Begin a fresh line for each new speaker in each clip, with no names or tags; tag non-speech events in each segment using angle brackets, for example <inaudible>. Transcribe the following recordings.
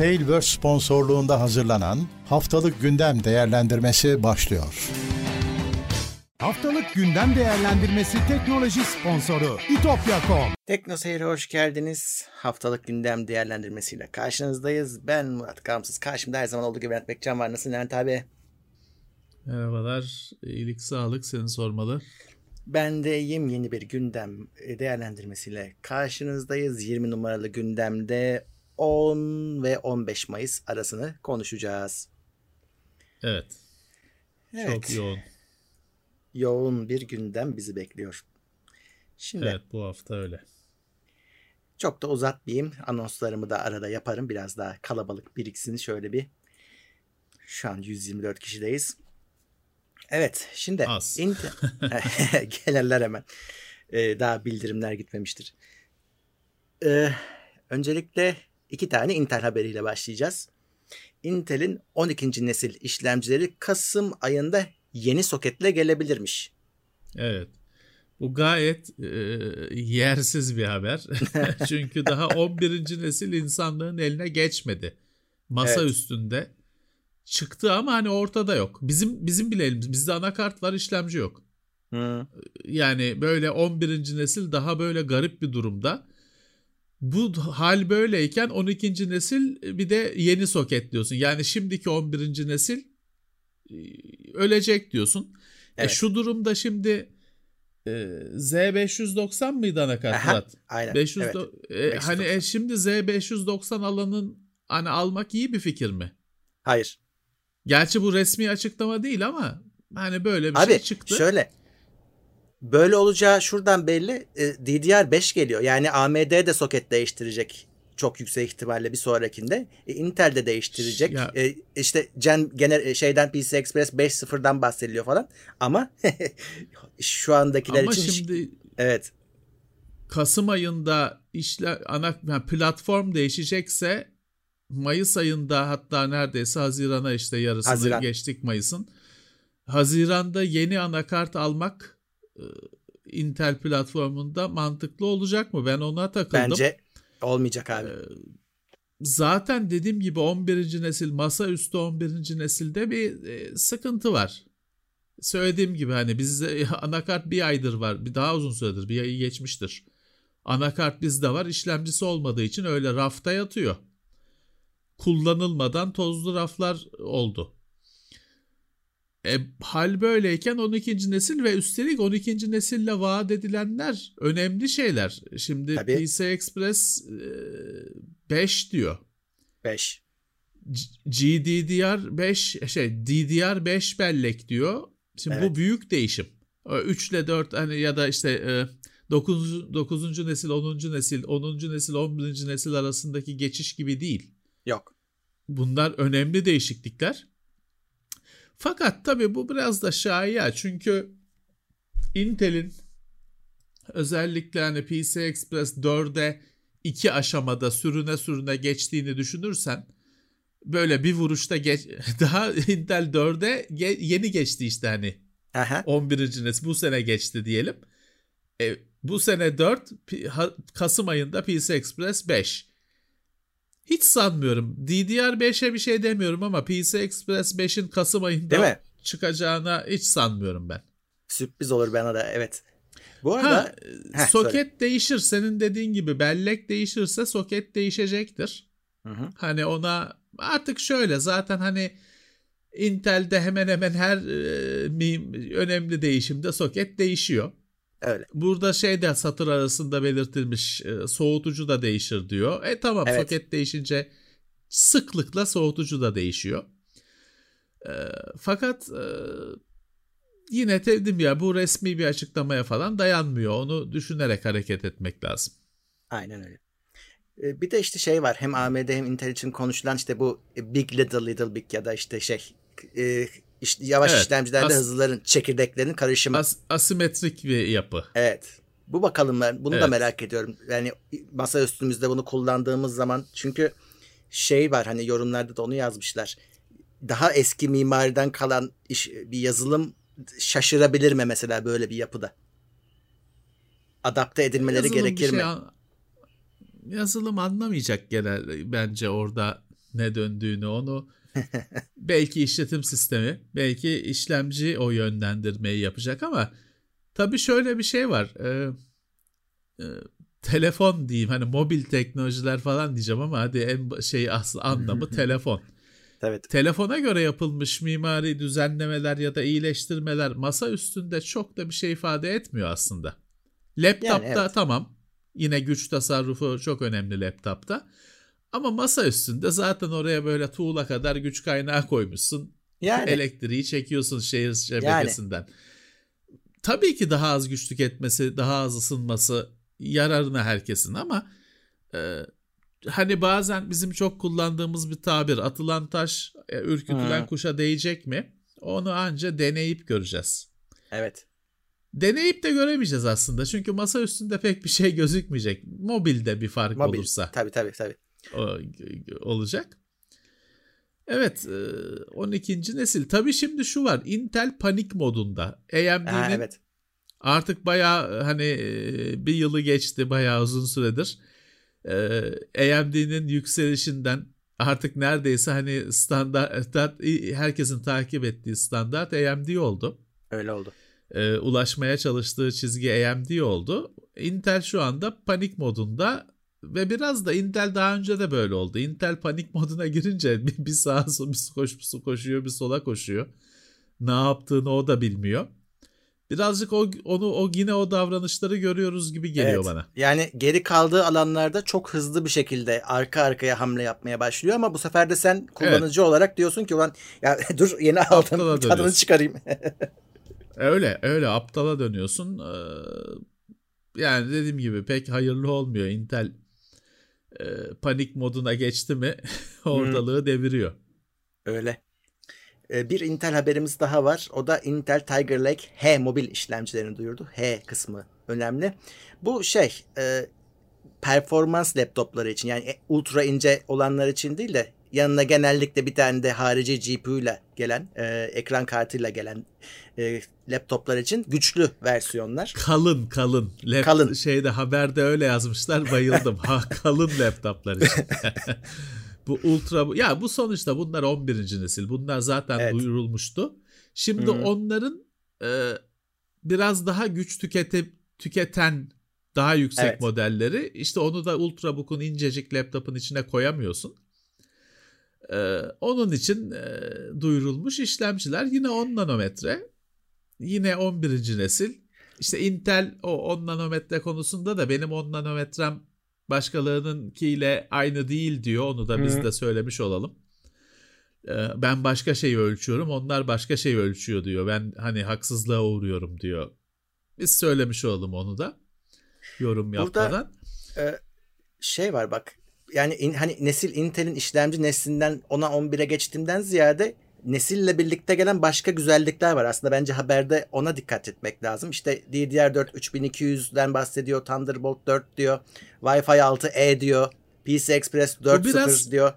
Tailverse sponsorluğunda hazırlanan Haftalık Gündem Değerlendirmesi başlıyor.
Haftalık Gündem Değerlendirmesi teknoloji sponsoru itopya.com
Tekno Seyir'e hoş geldiniz. Haftalık gündem değerlendirmesiyle karşınızdayız. Ben Murat Kamsız. Karşımda her zaman olduğu gibi Levent Bekcan var. Nasılsın Levent abi?
Merhabalar. İyilik, sağlık seni sormalı.
Ben de. Yeni bir gündem değerlendirmesiyle karşınızdayız. 20 numaralı gündemde 10 ve 15 Mayıs arasını konuşacağız.
Evet.
Evet.
Çok yoğun.
Yoğun bir gündem bizi bekliyor. Şimdi
Evet bu hafta öyle.
çok da uzatmayayım. Anonslarımı da arada yaparım. Biraz daha kalabalık biriksin şöyle bir. Şu an 124 kişideyiz. Evet şimdi
Az. <laughs>
Intel <laughs> gelirler hemen. Ee, daha bildirimler gitmemiştir. Ee, öncelikle iki tane Intel haberiyle başlayacağız. Intel'in 12. nesil işlemcileri Kasım ayında yeni soketle gelebilirmiş.
Evet. Bu gayet e, yersiz bir haber. <laughs> <laughs> Çünkü daha 11. nesil insanlığın eline geçmedi. Masa
Evet.
üstünde çıktı ama hani ortada yok. Bizim bizim bile elimiz. Bizde anakart var, işlemci yok.
Hı,
Yani böyle 11. nesil daha böyle garip bir durumda. Bu hal böyleyken 12. nesil bir de yeni soket diyorsun. Yani şimdiki 11. nesil e, ölecek diyorsun. E
Evet.
şu durumda şimdi e, Z590 mıydı anakart
Aha,
Murat?
aynen.
500
evet.
e, hani e, şimdi Z590 alanın hani almak iyi bir fikir mi?
Hayır.
Gerçi bu resmi açıklama değil ama hani böyle bir
Abi
şey çıktı.
şöyle. Böyle olacağı şuradan belli. E, DDR5 geliyor. Yani AMD de soket değiştirecek. Çok yüksek ihtimalle bir sonrakinde. E, Intel de değiştirecek.
Ya-
E, işte Gen gener e, şeyden PC Express 5.0'dan bahsediliyor falan. Ama <laughs> şu andakiler
Ama
için
şimdi
evet.
Kasım ayında işle ana yani platform değişecekse Mayıs ayında hatta neredeyse Haziran'a işte yarısını
Haziran.
geçtik Mayıs'ın. Haziranda yeni anakart almak Intel platformunda mantıklı olacak mı? Ben ona takıldım.
Bence olmayacak abi.
Zaten dediğim gibi 11. nesil masaüstü 11. nesilde bir e, sıkıntı var. Söylediğim gibi hani bizde <laughs> anakart bir aydır var. Bir daha uzun süredir. Bir ayı geçmiştir. Anakart bizde var. işlemcisi olmadığı için öyle rafta yatıyor. Kullanılmadan tozlu raflar oldu. E, hal böyleyken 12. nesil ve üstelik 12. nesille vaat edilenler önemli şeyler. Şimdi
Tabii.
PC Express e, 5 diyor.
5.
G- GDDR5 şey DDR5 bellek diyor. Şimdi
Evet.
bu büyük değişim. 3 ile 4 hani ya da işte 9. 9. nesil 10. nesil 10. nesil 11. nesil arasındaki geçiş gibi değil.
Yok.
Bunlar önemli değişiklikler. Fakat tabii bu biraz da şaya çünkü Intel'in özellikle hani PC Express 4'e iki aşamada sürüne sürüne geçtiğini düşünürsen böyle bir vuruşta geç, <laughs> daha Intel 4'e ge- yeni geçti işte hani
Aha.
11. nesil bu sene geçti diyelim. E, bu sene 4 P- ha- Kasım ayında PC Express 5. Hiç sanmıyorum. DDR5'e bir şey demiyorum ama PC Express 5'in Kasım ayında
Değil mi?
çıkacağına hiç sanmıyorum ben.
Sürpriz olur bana da evet. Bu arada
Ha,
Heh,
soket
söyle.
değişir. Senin dediğin gibi bellek değişirse soket değişecektir.
Hı hı.
Hani ona artık şöyle zaten hani Intel'de hemen hemen her e, önemli değişimde soket değişiyor.
Öyle.
Burada şey de satır arasında belirtilmiş e, soğutucu da değişir diyor. E tamam
Evet.
soket değişince sıklıkla soğutucu da değişiyor. E, fakat e, yine dedim ya bu resmi bir açıklamaya falan dayanmıyor. Onu düşünerek hareket etmek lazım.
Aynen öyle. E, Bir de işte şey var hem AMD hem Intel için konuşulan işte bu Big Little Little Big ya da işte şey e, işte yavaş
Evet,
işlemcilerde
as-
hızlıların çekirdeklerin karışımı.
As- asimetrik bir yapı.
evet. Bu bakalım ben bunu da
Evet.
merak ediyorum. Yani masa üstümüzde bunu kullandığımız zaman çünkü şey var hani yorumlarda da onu yazmışlar. Daha eski mimariden kalan iş, bir yazılım şaşırabilir mi mesela böyle bir yapıda? Adapte edilmeleri
Yazılım
gerekir
şey
mi?
an- yazılım anlamayacak genel bence orada ne döndüğünü onu <laughs> belki işletim sistemi, belki işlemci o yönlendirmeyi yapacak ama tabii şöyle bir şey var. Ee, e, telefon diyeyim hani mobil teknolojiler falan diyeceğim ama hadi en şey asıl anlamı telefon.
Evet.
Telefona göre yapılmış mimari düzenlemeler ya da iyileştirmeler masa üstünde çok da bir şey ifade etmiyor aslında. Laptopta
Yani evet.
tamam. Yine güç tasarrufu çok önemli laptopta. Ama masa üstünde zaten oraya böyle tuğla kadar güç kaynağı koymuşsun.
Yani
Elektriği çekiyorsun şehir şebekesinden. Tabii ki daha az güç tüketmesi, daha az ısınması yararına herkesin ama e, hani bazen bizim çok kullandığımız bir tabir atılan taş e, ürkütülen
Hı.
kuşa değecek mi? Onu anca deneyip göreceğiz.
evet.
Deneyip de göremeyeceğiz aslında. Çünkü masa üstünde pek bir şey gözükmeyecek. Mobilde bir fark
Mobil.
olursa
Tabii tabii tabii.
Olacak. Evet, e, 12. nesil. Tabii şimdi şu var. Intel panik modunda. AMD'nin
evet.
artık bayağı hani e, bir yılı geçti bayağı uzun süredir. E, AMD'nin yükselişinden artık neredeyse hani standart herkesin takip ettiği standart AMD oldu.
Öyle oldu.
E, ulaşmaya çalıştığı çizgi AMD oldu. Intel şu anda panik modunda ve biraz da Intel daha önce de böyle oldu. Intel panik <laughs> moduna girince bir, bir sağa bir koş, bir koşuyor bir sola koşuyor. Ne yaptığını o da bilmiyor. Birazcık o onu o yine o davranışları görüyoruz gibi geliyor
Evet.
bana.
Yani geri kaldığı alanlarda çok hızlı bir şekilde arka arkaya hamle yapmaya başlıyor ama bu sefer de sen kullanıcı olarak diyorsun ki ulan ya <laughs> dur yeni aldım tadını çıkarayım. <laughs>
Öyle öyle aptala dönüyorsun. Ee, yani dediğim gibi pek hayırlı olmuyor. Intel e, panik moduna geçti mi <laughs> ortalığı deviriyor.
Öyle. Ee, Bir Intel haberimiz daha var. O da Intel Tiger Lake H mobil işlemcilerini duyurdu. H kısmı önemli. Bu şey e, performans laptopları için yani e, ultra ince olanlar için değil de yanına genellikle bir tane de harici GPU ile gelen e, ekran kartıyla gelen e, laptoplar için güçlü versiyonlar.
Kalın kalın. Lap,
Kalın.
Şeyde haberde öyle yazmışlar bayıldım. ha <laughs> kalın laptoplar için. <laughs> bu ultra ya bu sonuçta bunlar 11. nesil. Bunlar zaten
Evet.
duyurulmuştu. Şimdi
Hı.
onların e, biraz daha güç tüketip tüketen daha yüksek
Evet.
modelleri işte onu da Ultrabook'un incecik laptopun içine koyamıyorsun. E, onun için e, duyurulmuş işlemciler yine 10 nanometre. Yine 11. nesil. İşte Intel o 10 nanometre konusunda da benim 10 nanometrem başkalarınınkiyle aynı değil diyor. Onu da biz
Hı.
de söylemiş olalım. Ee, Ben başka şeyi ölçüyorum, onlar başka şeyi ölçüyor diyor. Ben hani haksızlığa uğruyorum diyor. Biz söylemiş olalım onu da. Yorum
Burada-
yapmadan.
Ee, şey var bak. Yani in- hani nesil Intel'in işlemci neslinden 10'a 11'e geçtiğinden ziyade nesille birlikte gelen başka güzellikler var. Aslında bence haberde ona dikkat etmek lazım. İşte DDR4 3200'den bahsediyor. Thunderbolt 4 diyor. Wi-Fi 6E diyor. PC Express 4.0
biraz-
diyor.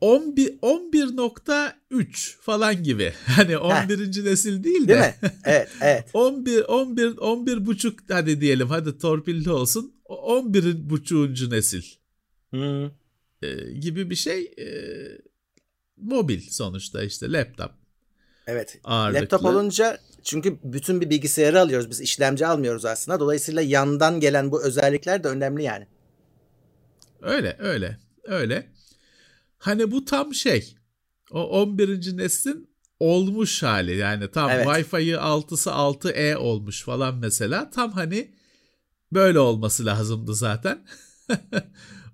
11 11.3 falan gibi. <laughs> Hani 11. nesil değil de.
Değil mi? Evet, <laughs> evet.
11 11 11 buçuk hadi diyelim hadi torpilli olsun. O 11 buçuğuncu nesil
Hmm.
e, gibi bir şey. E, mobil sonuçta işte laptop
Evet.
ağırlıklı.
Laptop olunca çünkü bütün bir bilgisayarı alıyoruz. Biz işlemci almıyoruz aslında. Dolayısıyla yandan gelen bu özellikler de önemli yani.
Öyle öyle öyle. Hani bu tam şey. O 11. neslin olmuş hali yani tam
Evet.
Wi-Fi'yi 6'sı 6E olmuş falan mesela. Tam hani böyle olması lazımdı zaten. <laughs>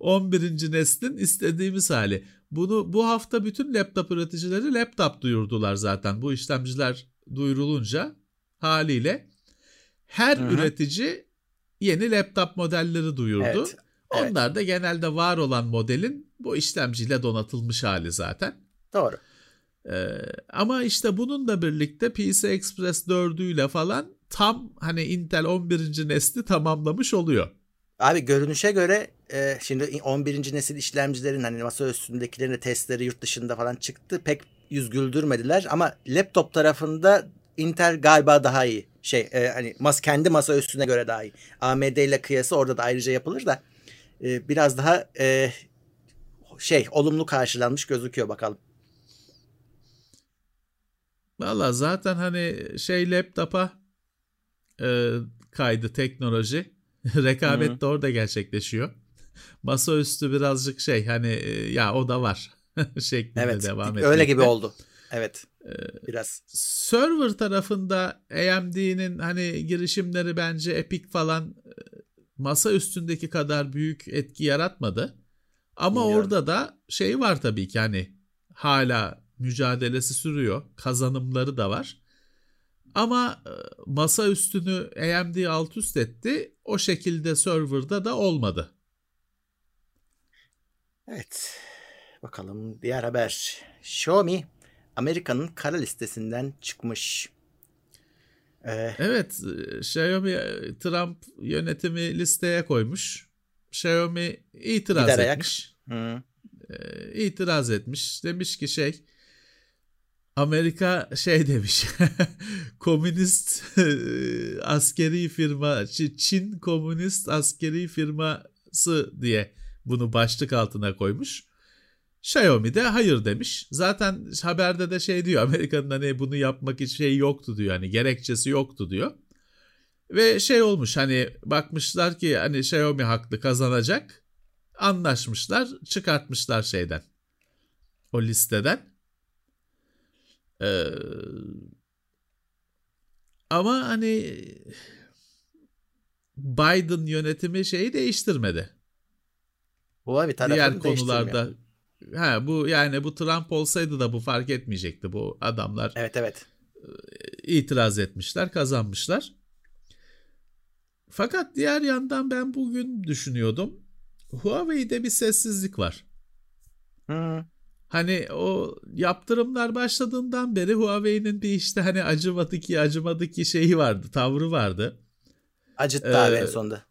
11. neslin istediğimiz hali. Bunu bu hafta bütün laptop üreticileri laptop duyurdular zaten. Bu işlemciler duyurulunca haliyle her
Hı hı.
üretici yeni laptop modelleri duyurdu.
Evet. Evet.
Onlar da genelde var olan modelin bu işlemciyle donatılmış hali zaten.
Doğru.
Ee, ama işte bununla birlikte PC Express 4'üyle falan tam hani Intel 11. nesli tamamlamış oluyor.
Abi görünüşe göre e, şimdi 11. nesil işlemcilerin hani masa üstündekilerin de testleri yurt dışında falan çıktı. Pek yüz güldürmediler ama laptop tarafında Intel galiba daha iyi. Şey e, hani mas kendi masa üstüne göre daha iyi. AMD ile kıyası orada da ayrıca yapılır da e, biraz daha e, şey olumlu karşılanmış gözüküyor bakalım.
Valla zaten hani şey laptopa e, kaydı teknoloji. <laughs> Rekabet
Hı.
de orada gerçekleşiyor. Masaüstü birazcık şey hani e, ya o da var <laughs> şeklinde
Evet.
devam
öyle gibi
etmekte.
oldu. Evet. Biraz.
Server tarafında AMD'nin hani girişimleri bence Epic falan e, masa üstündeki kadar büyük etki yaratmadı. Ama
Bilmiyorum.
orada da şey var tabii ki hani hala mücadelesi sürüyor. Kazanımları da var. Ama e, masa üstünü AMD alt üst etti. O şekilde serverda da olmadı.
Evet. Bakalım diğer haber. Xiaomi Amerika'nın kara listesinden çıkmış. Ee,
Evet, Xiaomi e, Trump yönetimi listeye koymuş. Xiaomi itiraz
Gider ayak.
etmiş.
hı.
e, itiraz etmiş. Demiş ki şey Amerika şey demiş <laughs> komünist e, askeri firma Çin komünist askeri firması diye bunu başlık altına koymuş. Xiaomi de hayır demiş. Zaten haberde de şey diyor Amerika'nın hani bunu yapmak için şey yoktu diyor. Hani gerekçesi yoktu diyor. Ve şey olmuş hani bakmışlar ki hani Xiaomi haklı kazanacak. Anlaşmışlar çıkartmışlar şeyden. O listeden. Ee, ama hani Biden yönetimi şeyi değiştirmedi.
Bu bir
Diğer konularda ha bu yani bu Trump olsaydı da bu fark etmeyecekti. Bu adamlar
Evet evet.
itiraz etmişler, kazanmışlar. Fakat diğer yandan ben bugün düşünüyordum. Huawei'de bir sessizlik var.
Hı.
Hani o yaptırımlar başladığından beri Huawei'nin bir işte hani acımadı ki acımadı ki şeyi vardı, tavrı vardı.
Acıttı abi
Ee,
en sonunda.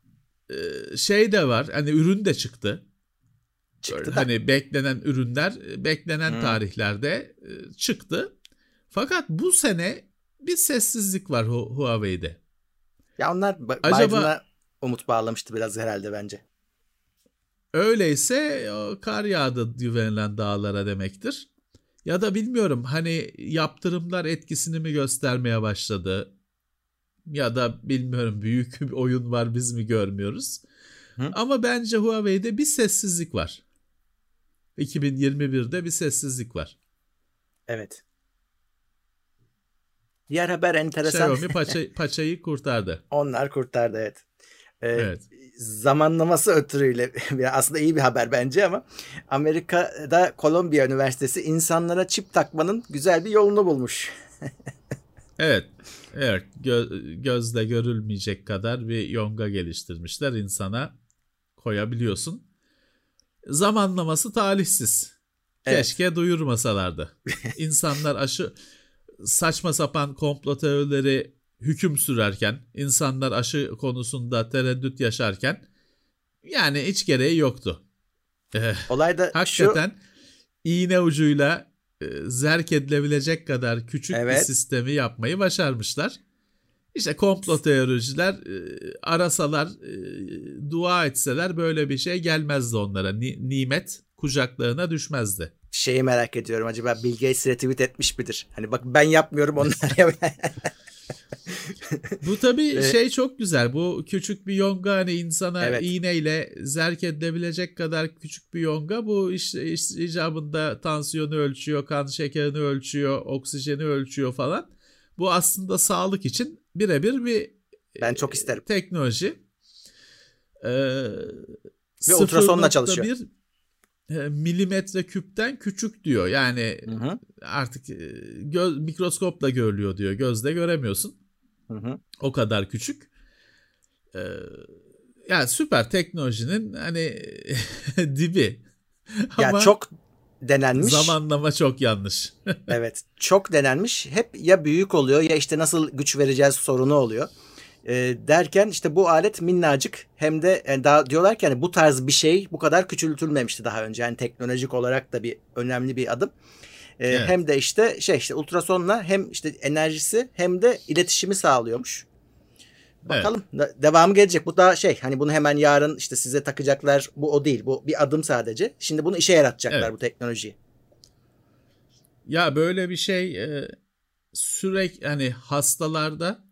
Ee, şey de var, hani ürün de çıktı.
Çıktı
Böyle
da.
Hani beklenen ürünler beklenen
Hmm.
tarihlerde e, çıktı. Fakat bu sene bir sessizlik var Hu- Huawei'de.
Ya onlar Ba-
Acaba-
Biden'a umut bağlamıştı biraz herhalde bence.
Öyleyse o kar yağdı güvenilen dağlara demektir. Ya da bilmiyorum hani yaptırımlar etkisini mi göstermeye başladı? Ya da bilmiyorum büyük bir oyun var biz mi görmüyoruz?
Hı?
Ama bence Huawei'de bir sessizlik var. 2021'de bir sessizlik var.
Evet. Diğer haber enteresan.
Xiaomi paça, <laughs> paçayı kurtardı.
Onlar kurtardı evet. Ee,
Evet.
Zamanlaması ötürüyle <laughs> aslında iyi bir haber bence ama Amerika'da Kolombiya Üniversitesi insanlara çip takmanın güzel bir yolunu bulmuş. <laughs>
Evet. Evet. Gö- gözle görülmeyecek kadar bir yonga geliştirmişler. insana koyabiliyorsun. Zamanlaması talihsiz.
Evet.
Keşke duyurmasalardı. <laughs> İnsanlar aşı saçma sapan komplo teorileri hüküm sürerken, insanlar aşı konusunda tereddüt yaşarken yani hiç gereği yoktu. Eh,
Olay da şu
Hakikaten iğne ucuyla e, zerk edilebilecek kadar küçük bir
Evet.
sistemi yapmayı başarmışlar. İşte komplo teoriciler e, arasalar, e, dua etseler böyle bir şey gelmezdi onlara. Ni- nimet kucaklarına düşmezdi.
şeyi merak ediyorum. Acaba Bill Gates retweet etmiş midir? Hani bak ben yapmıyorum onlar. <laughs>
Bu tabii
E,
şey çok güzel. Bu küçük bir yonga hani insana
Evet.
iğneyle zerk edilebilecek kadar küçük bir yonga. Bu işte iş- icabında tansiyonu ölçüyor, kan şekerini ölçüyor, oksijeni ölçüyor falan. Bu aslında sağlık için birebir bir
ben çok isterim.
teknoloji. Ee,
Ve ultrasonla
0.1
çalışıyor.
e, milimetre küpten küçük diyor. Yani
Hı hı.
artık e, göz, mikroskopla görülüyor diyor. Gözle göremiyorsun.
Hı hı.
O kadar küçük. Ee, yani süper teknolojinin hani <laughs> dibi.
Ya
Ama
çok denenmiş.
zamanlama çok yanlış. <laughs>
Evet. Çok denenmiş. Hep ya büyük oluyor ya işte nasıl güç vereceğiz sorunu oluyor. Ee, derken işte bu alet minnacık hem de yani daha diyorlar ki hani bu tarz bir şey bu kadar küçültülmemişti daha önce. Yani teknolojik olarak da bir önemli bir adım. Ee,
Evet.
Hem de işte şey işte ultrasonla hem işte enerjisi hem de iletişimi sağlıyormuş. Bakalım evet. devamı gelecek. Bu da şey hani bunu hemen yarın işte size takacaklar. Bu o değil. Bu bir adım sadece. Şimdi bunu işe yaratacaklar evet. bu teknolojiyi.
Ya böyle bir şey e, sürekli hani hastalarda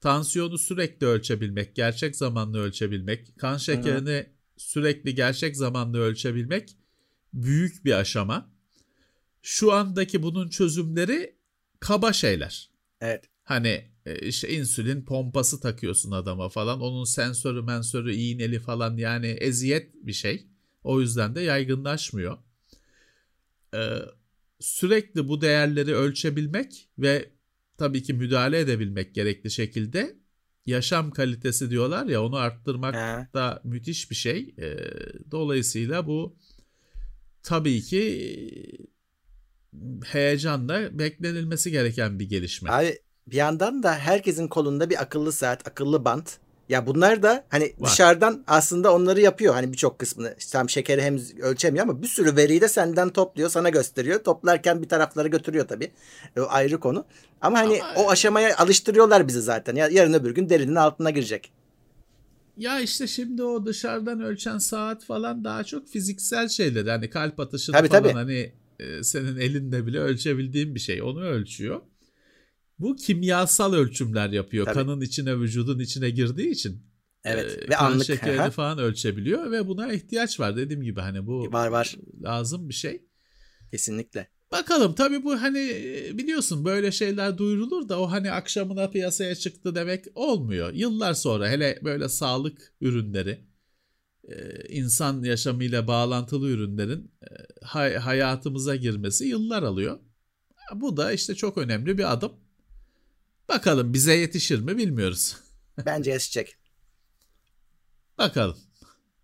tansiyonu sürekli ölçebilmek, gerçek zamanlı ölçebilmek, kan şekerini Hı-hı. sürekli gerçek zamanlı ölçebilmek büyük bir aşama. Şu andaki bunun çözümleri kaba şeyler.
Evet.
Hani işte insülin pompası takıyorsun adama falan. Onun sensörü mensörü iğneli falan yani eziyet bir şey. O yüzden de yaygınlaşmıyor. Ee, sürekli bu değerleri ölçebilmek ve tabii ki müdahale edebilmek gerekli şekilde yaşam kalitesi diyorlar ya onu arttırmak He. da müthiş bir şey. Ee, dolayısıyla bu tabii ki heyecanla beklenilmesi gereken bir gelişme.
Abi bir yandan da herkesin kolunda bir akıllı saat, akıllı bant. Ya bunlar da hani Var. dışarıdan aslında onları yapıyor. Hani birçok kısmını. İşte tam şekeri hem ölçemiyor ama bir sürü veriyi de senden topluyor, sana gösteriyor. Toplarken bir taraflara götürüyor tabii. O ayrı konu. Ama hani ama... o aşamaya alıştırıyorlar bizi zaten. Ya yarın öbür gün derinin altına girecek.
Ya işte şimdi o dışarıdan ölçen saat falan daha çok fiziksel şeyler. Hani kalp atışını tabii, falan tabii. hani e, senin elinde bile ölçebildiğin bir şey. Onu ölçüyor. Bu kimyasal ölçümler yapıyor. Tabii. Kanın içine, vücudun içine girdiği için.
Evet.
E, ve kan anlık. şekerini aha. falan ölçebiliyor ve buna ihtiyaç var. Dediğim gibi hani bu
var var.
lazım bir şey.
Kesinlikle.
Bakalım tabii bu hani biliyorsun böyle şeyler duyurulur da o hani akşamına piyasaya çıktı demek olmuyor. Yıllar sonra hele böyle sağlık ürünleri e, insan yaşamıyla bağlantılı ürünlerin e, hayatımıza girmesi yıllar alıyor. Bu da işte çok önemli bir adım. Bakalım bize yetişir mi bilmiyoruz. <laughs>
Bence yetişecek.
Bakalım.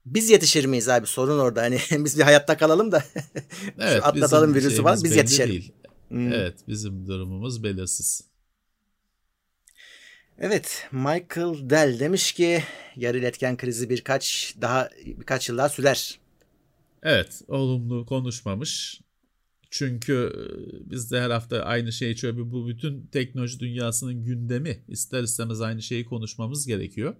Biz yetişir miyiz abi? Sorun orada. Hani <laughs> biz bir hayatta kalalım da <laughs> evet, atlatalım virüsü falan biz yetişelim. Değil.
Hmm. Evet bizim durumumuz belirsiz.
Evet Michael Dell demiş ki yarı iletken krizi birkaç daha birkaç yıl daha sürer.
Evet olumlu konuşmamış. Çünkü biz de her hafta aynı şeyi çöpe bu bütün teknoloji dünyasının gündemi ister istemez aynı şeyi konuşmamız gerekiyor.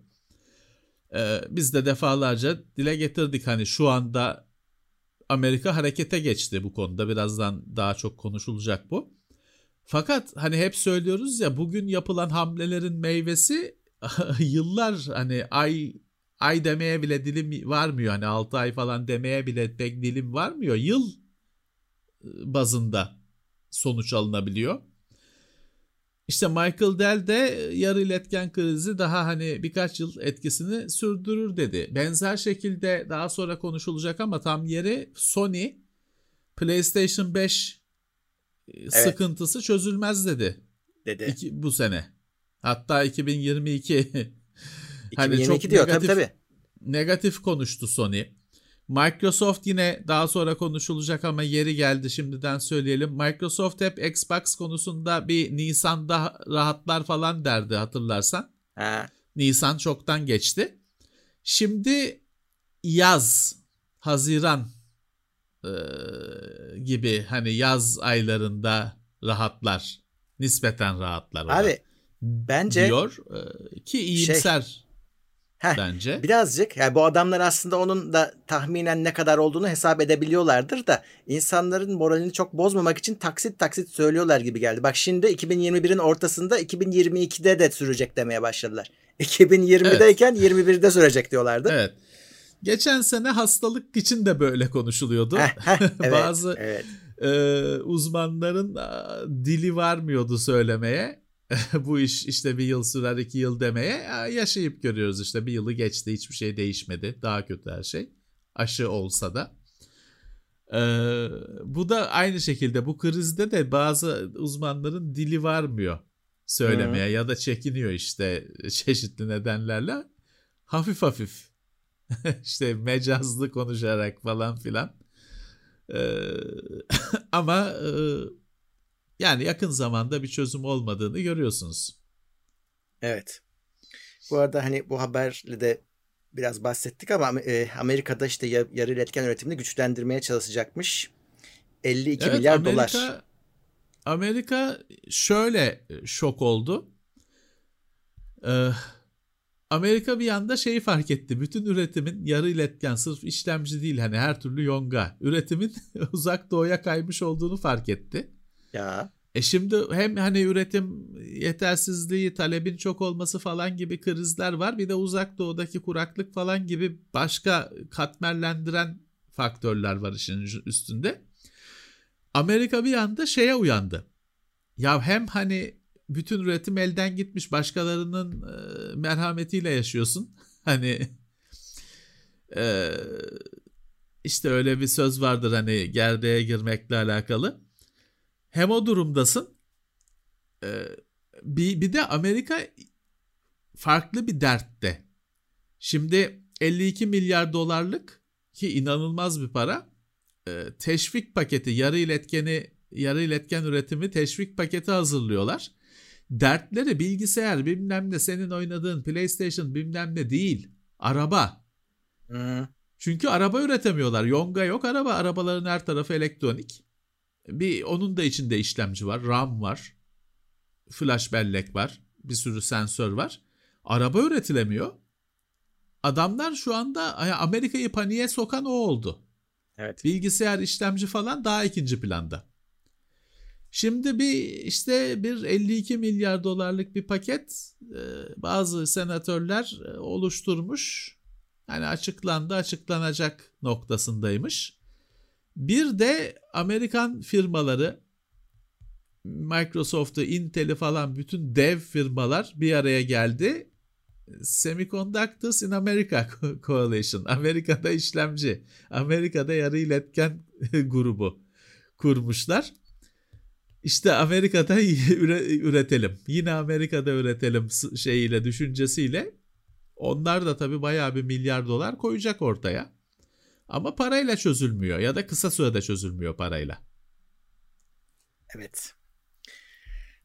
Ee, biz de defalarca dile getirdik hani şu anda Amerika harekete geçti bu konuda birazdan daha çok konuşulacak bu. Fakat hani hep söylüyoruz ya bugün yapılan hamlelerin meyvesi <laughs> yıllar hani ay ay demeye bile dilim varmıyor. Hani 6 ay falan demeye bile pek dilim varmıyor. Yıl bazında sonuç alınabiliyor. İşte Michael Dell de yarı iletken krizi daha hani birkaç yıl etkisini sürdürür dedi. Benzer şekilde daha sonra konuşulacak ama tam yeri Sony PlayStation 5 e, evet. sıkıntısı çözülmez dedi.
Dedi.
İki, bu sene. Hatta 2022
hani çok diyor negatif, tabii tabii.
Negatif konuştu Sony. Microsoft yine daha sonra konuşulacak ama yeri geldi şimdiden söyleyelim. Microsoft hep Xbox konusunda bir Nisan'da rahatlar falan derdi hatırlarsan.
He.
Nisan çoktan geçti. Şimdi yaz, Haziran e, gibi hani yaz aylarında rahatlar. Nispeten rahatlar.
Abi bence
diyor e, ki iyimser. Şey, Heh, bence.
Birazcık yani bu adamlar aslında onun da tahminen ne kadar olduğunu hesap edebiliyorlardır da insanların moralini çok bozmamak için taksit taksit söylüyorlar gibi geldi. Bak şimdi 2021'in ortasında 2022'de de sürecek demeye başladılar. <laughs> 2020'deyken evet. 21'de sürecek diyorlardı.
Evet. Geçen sene hastalık için de böyle konuşuluyordu. Heh, heh, <laughs> evet, Bazı evet. E, uzmanların dili varmıyordu söylemeye. <laughs> bu iş işte bir yıl sürer iki yıl demeye yaşayıp görüyoruz işte. Bir yılı geçti hiçbir şey değişmedi. Daha kötü her şey. Aşı olsa da. Ee, bu da aynı şekilde. Bu krizde de bazı uzmanların dili varmıyor söylemeye Hı. ya da çekiniyor işte <laughs> çeşitli nedenlerle. Hafif hafif. <laughs> İşte mecazlı konuşarak falan filan. Ee, ama e, yani yakın zamanda bir çözüm olmadığını görüyorsunuz.
Evet. Bu arada hani bu haberle de biraz bahsettik ama e, Amerika'da işte yarı iletken üretimini güçlendirmeye çalışacakmış. 52 evet, milyar Amerika, dolar.
Amerika şöyle şok oldu. Ee, Amerika bir yanda şeyi fark etti. Bütün üretimin yarı iletken sırf işlemci değil hani her türlü yonga. Üretimin <laughs> uzak doğuya kaymış olduğunu fark etti.
Ya.
E şimdi hem hani üretim yetersizliği, talebin çok olması falan gibi krizler var. Bir de uzak doğudaki kuraklık falan gibi başka katmerlendiren faktörler var işin üstünde. Amerika bir anda şeye uyandı. Ya hem hani bütün üretim elden gitmiş başkalarının e, merhametiyle yaşıyorsun. <laughs> Hani e, işte öyle bir söz vardır hani gerdeğe girmekle alakalı. Hem o durumdasın. E, bir, bir de Amerika farklı bir dertte. Şimdi 52 milyar dolarlık ki inanılmaz bir para. E, teşvik paketi yarı iletkeni yarı iletken üretimi teşvik paketi hazırlıyorlar dertleri bilgisayar bilmem ne senin oynadığın PlayStation bilmem ne değil. Araba.
Hı.
Çünkü araba üretemiyorlar. Yonga yok araba. Arabaların her tarafı elektronik. Bir onun da içinde işlemci var. RAM var. Flash bellek var. Bir sürü sensör var. Araba üretilemiyor. Adamlar şu anda Amerika'yı paniğe sokan o oldu.
Evet.
Bilgisayar işlemci falan daha ikinci planda. Şimdi bir işte bir 52 milyar dolarlık bir paket e, bazı senatörler e, oluşturmuş. Hani açıklandı açıklanacak noktasındaymış. Bir de Amerikan firmaları Microsoft'u, Intel'i falan bütün dev firmalar bir araya geldi. Semiconductors in America <laughs> Coalition. Amerika'da işlemci, Amerika'da yarı iletken <laughs> grubu kurmuşlar. İşte Amerika'da <laughs> üretelim. Yine Amerika'da üretelim şeyiyle, düşüncesiyle. Onlar da tabii bayağı bir milyar dolar koyacak ortaya. Ama parayla çözülmüyor ya da kısa sürede çözülmüyor parayla.
Evet.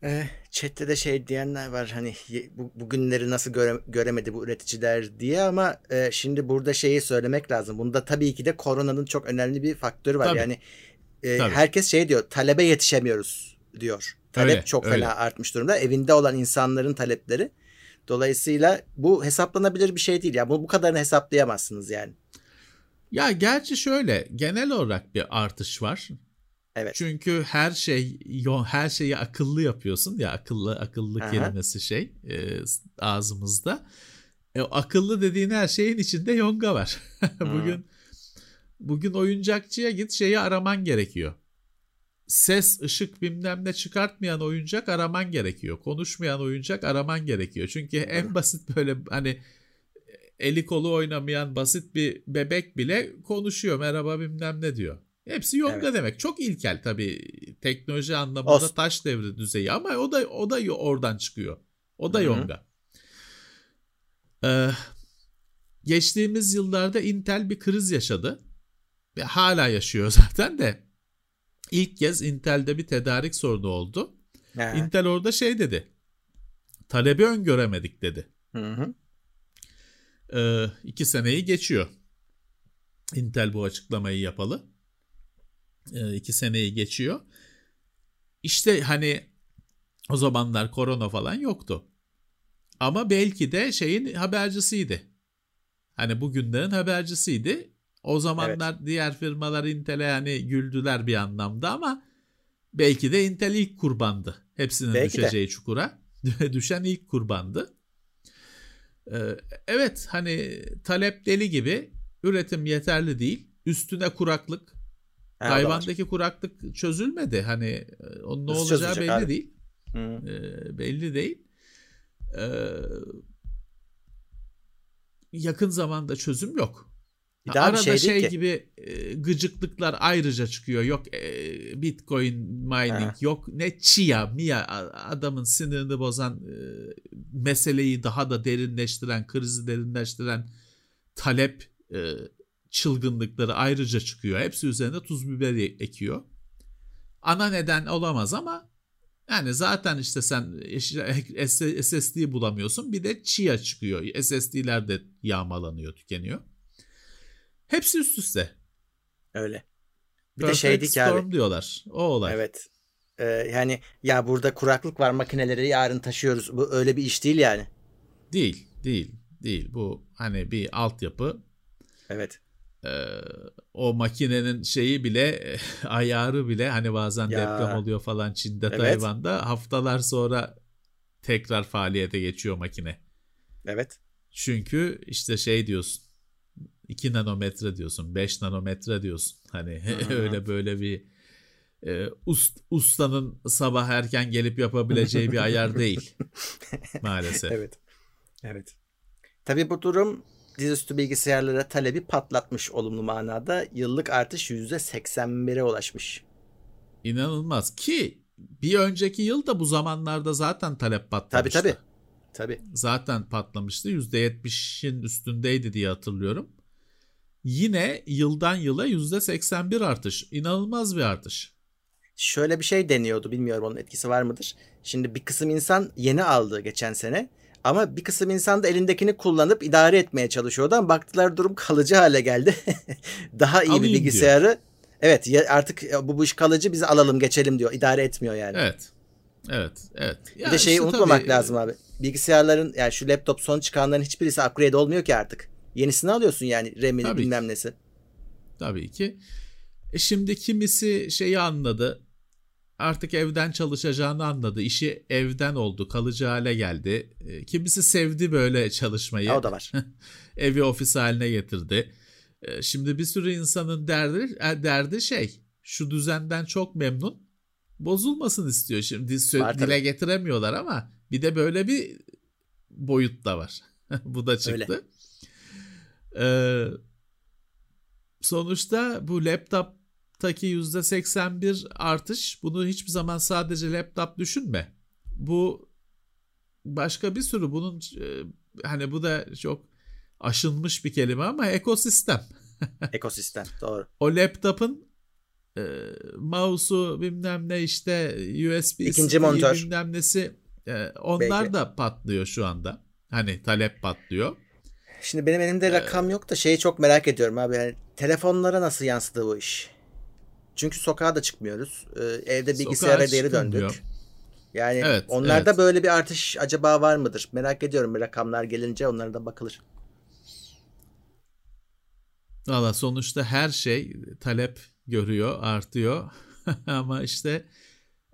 Ee, chat'te de şey diyenler var hani bu, bugünleri nasıl göre, göremedi bu üreticiler diye ama e, şimdi burada şeyi söylemek lazım. Bunda tabii ki de koronanın çok önemli bir faktörü var. Tabii. Yani e, herkes şey diyor talebe yetişemiyoruz diyor. Talep öyle, çok öyle. fena artmış durumda. Evinde olan insanların talepleri. Dolayısıyla bu hesaplanabilir bir şey değil. Ya bu bu kadarını hesaplayamazsınız yani.
Ya gerçi şöyle genel olarak bir artış var.
Evet.
Çünkü her şey her şeyi akıllı yapıyorsun ya akıllı akıllı Aha. kelimesi şey e, ağzımızda. E, akıllı dediğin her şeyin içinde yonga var. <laughs> bugün bugün oyuncakçıya git şeyi araman gerekiyor ses, ışık bilmem ne çıkartmayan oyuncak araman gerekiyor. Konuşmayan oyuncak araman gerekiyor. Çünkü en basit böyle hani eli kolu oynamayan basit bir bebek bile konuşuyor. Merhaba bilmem ne diyor. Hepsi yonga evet. demek. Çok ilkel tabii teknoloji anlamında Olsun. taş devri düzeyi ama o da o da oradan çıkıyor. O da Hı-hı. yonga. Ee, geçtiğimiz yıllarda Intel bir kriz yaşadı. Ve hala yaşıyor <laughs> zaten de ilk kez Intel'de bir tedarik sorunu oldu. He. Intel orada şey dedi. Talebi öngöremedik dedi. Hı hı. Ee, iki seneyi geçiyor. Intel bu açıklamayı yapalı. Ee, iki seneyi geçiyor. İşte hani o zamanlar korona falan yoktu. Ama belki de şeyin habercisiydi. Hani bugünlerin habercisiydi. O zamanlar evet. diğer firmalar Intel'e yani güldüler bir anlamda ama belki de Intel ilk kurbandı. Hepsinin belki düşeceği de. çukura. <laughs> Düşen ilk kurbandı. Ee, evet hani talep deli gibi üretim yeterli değil. Üstüne kuraklık. Ha, Tayvan'daki kuraklık çözülmedi. Hani e, onun ne olacağı belli abi. değil. Ee, belli değil. Ee, yakın zamanda çözüm yok. Bir daha Arada bir şey, şey gibi e, gıcıklıklar ayrıca çıkıyor. Yok e, Bitcoin mining, ha. yok ne Chia, Mia adamın sinirini bozan e, meseleyi daha da derinleştiren, krizi derinleştiren talep e, çılgınlıkları ayrıca çıkıyor. Hepsi üzerine tuz biber ekiyor. Ana neden olamaz ama yani zaten işte sen SSD bulamıyorsun. Bir de Chia çıkıyor. SSD'ler de yağmalanıyor, tükeniyor. Hepsi üst üste.
Öyle.
Bir Perfect de şeydi ki Storm abi. diyorlar. O olay.
Evet. Ee, yani ya burada kuraklık var makineleri yarın taşıyoruz. Bu öyle bir iş değil yani.
Değil. Değil. değil. Bu hani bir altyapı.
Evet.
Ee, o makinenin şeyi bile <laughs> ayarı bile hani bazen
Ya.
deprem oluyor falan Çin'de
Evet.
Tayvan'da haftalar sonra tekrar faaliyete geçiyor makine.
Evet.
Çünkü işte şey diyorsun 2 nanometre diyorsun 5 nanometre diyorsun hani <laughs> öyle böyle bir e, ust, ustanın sabah erken gelip yapabileceği bir ayar değil <laughs> maalesef.
Evet. Evet. Tabii bu durum dizüstü bilgisayarlara talebi patlatmış olumlu manada. Yıllık artış %81'e ulaşmış.
İnanılmaz ki bir önceki yıl da bu zamanlarda zaten talep
Tabii
patlamıştı.
tabii. Tabii.
Zaten patlamıştı. %70'in üstündeydi diye hatırlıyorum. Yine yıldan yıla %81 artış. İnanılmaz bir artış.
Şöyle bir şey deniyordu. Bilmiyorum onun etkisi var mıdır? Şimdi bir kısım insan yeni aldı geçen sene. Ama bir kısım insan da elindekini kullanıp idare etmeye çalışıyordu ama baktılar durum kalıcı hale geldi. <laughs> Daha iyi
Alayım
bir
diyor.
bilgisayarı evet ya artık ya bu, bu iş kalıcı biz alalım geçelim diyor. İdare etmiyor yani.
Evet. Evet. Evet.
Bir de şeyi unutmamak lazım abi. Bilgisayarların yani şu laptop son çıkanların hiçbirisi upgrade olmuyor ki artık. Yenisini alıyorsun yani RAM'ini
Tabii
bilmem nesi.
Tabii ki. E şimdi kimisi şeyi anladı. Artık evden çalışacağını anladı. İşi evden oldu. Kalıcı hale geldi. E, Kimisi sevdi böyle çalışmayı.
Ha, o da var. <laughs>
Evi ofis haline getirdi. E, Şimdi bir sürü insanın derdi, e, derdi şey. Şu düzenden çok memnun. Bozulmasın istiyor. Şimdi
Var tabii.
dile getiremiyorlar ama bir de böyle bir boyut da var. <laughs> Bu da çıktı. Ee, sonuçta bu laptop'taki %81 artış bunu hiçbir zaman sadece laptop düşünme. Bu başka bir sürü bunun e, hani bu da çok aşınmış bir kelime ama ekosistem. <laughs>
Ekosistem. Doğru.
O laptop'un e, mouse'u bilmem ne işte USB
İkinci monitör.
bilmem nesi e, onlar
Belki.
da patlıyor şu anda. Hani talep patlıyor.
Şimdi benim elimde rakam yok da şeyi çok merak ediyorum abi. Yani telefonlara nasıl yansıdı bu iş? Çünkü sokağa da çıkmıyoruz. Ee, evde bilgisayara geri döndük. Yani
Evet,
onlarda
evet.
böyle bir artış acaba var mıdır? Merak ediyorum. Rakamlar gelince onlara da bakılır.
Valla sonuçta her şey talep görüyor, artıyor. <laughs> Ama işte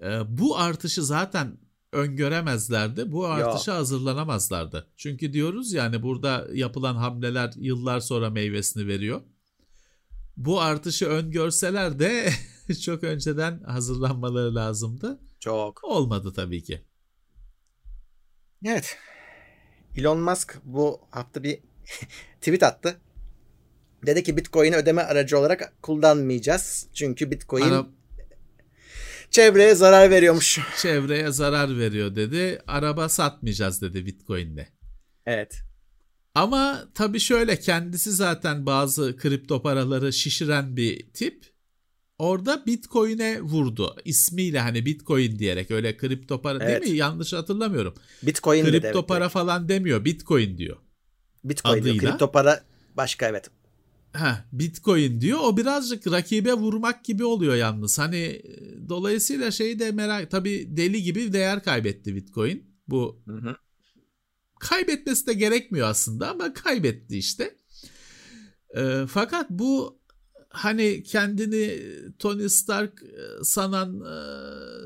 e, bu artışı zaten öngöremezlerdi. Bu artışa hazırlanamazlardı. Çünkü diyoruz yani burada yapılan hamleler yıllar sonra meyvesini veriyor. Bu artışı öngörseler de <laughs> çok önceden hazırlanmaları lazımdı.
Çok.
Olmadı tabii ki.
Evet. Elon Musk bu hafta bir <laughs> tweet attı. Dedi ki Bitcoin'i ödeme aracı olarak kullanmayacağız. Çünkü Bitcoin
Ara-
çevreye zarar veriyormuş.
çevreye zarar veriyor dedi. Araba satmayacağız dedi Bitcoin'le.
Evet.
Ama tabii şöyle kendisi zaten bazı kripto paraları şişiren bir tip. Orada Bitcoin'e vurdu. İsmiyle hani Bitcoin diyerek öyle kripto para
Evet.
değil mi? Yanlış hatırlamıyorum.
Bitcoin
kripto
evet,
para
direkt.
falan demiyor. Bitcoin diyor.
Bitcoin diyor.
adıyla.
Kripto para başka evet.
Ha, Bitcoin diyor. O birazcık rakibe vurmak gibi oluyor yalnız. Hani e, dolayısıyla şeyi de merak tabii deli gibi değer kaybetti Bitcoin. Bu
Hı hı.
kaybetmesi de gerekmiyor aslında ama kaybetti işte. Ee, fakat bu hani kendini Tony Stark e, sanan e,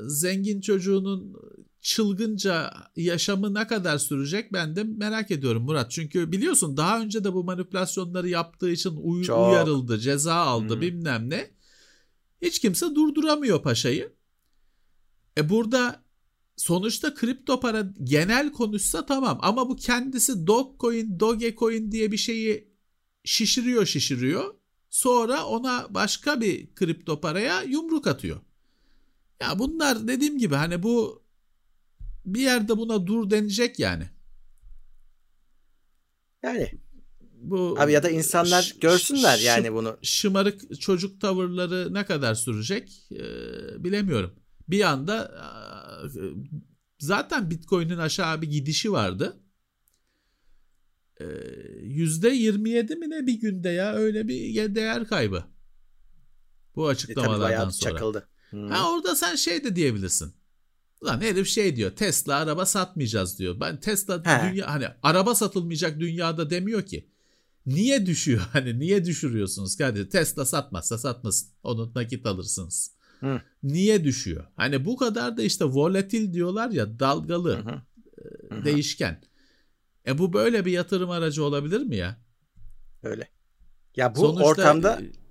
zengin çocuğunun çılgınca yaşamı ne kadar sürecek ben de merak ediyorum Murat. Çünkü biliyorsun daha önce de bu manipülasyonları yaptığı için uy-
Çok.
uyarıldı, ceza aldı
Hı.
bilmem ne. Hiç kimse durduramıyor paşayı. E burada sonuçta kripto para genel konuşsa tamam ama bu kendisi Dogecoin, Dogecoin diye bir şeyi şişiriyor şişiriyor. Sonra ona başka bir kripto paraya yumruk atıyor. Ya bunlar dediğim gibi hani bu bir yerde buna dur denecek yani.
Yani
Bu
abi ya da insanlar görsünler yani bunu.
şımarık çocuk tavırları ne kadar sürecek e, bilemiyorum. Bir anda e, zaten Bitcoin'in aşağı bir gidişi vardı. E, Yüzde 27 mi ne bir günde ya öyle bir değer kaybı. Bu
E,
açıklamalardan
bayağı
sonra.
çakıldı. Hı.
Ha orada sen şey de diyebilirsin. Lan herif şey diyor Tesla araba satmayacağız diyor. Ben Tesla
He.
dünya hani araba satılmayacak dünyada demiyor ki. Niye düşüyor? <laughs> Hani niye düşürüyorsunuz kardeşim? Tesla satmazsa satmasın. Onu nakit alırsınız.
Hı.
Niye düşüyor? Hani bu kadar da işte volatil diyorlar ya dalgalı,
Hı hı. Hı hı.
değişken. E bu böyle bir yatırım aracı olabilir mi ya?
Öyle. Ya bu
Sonuçta
ortamda
e,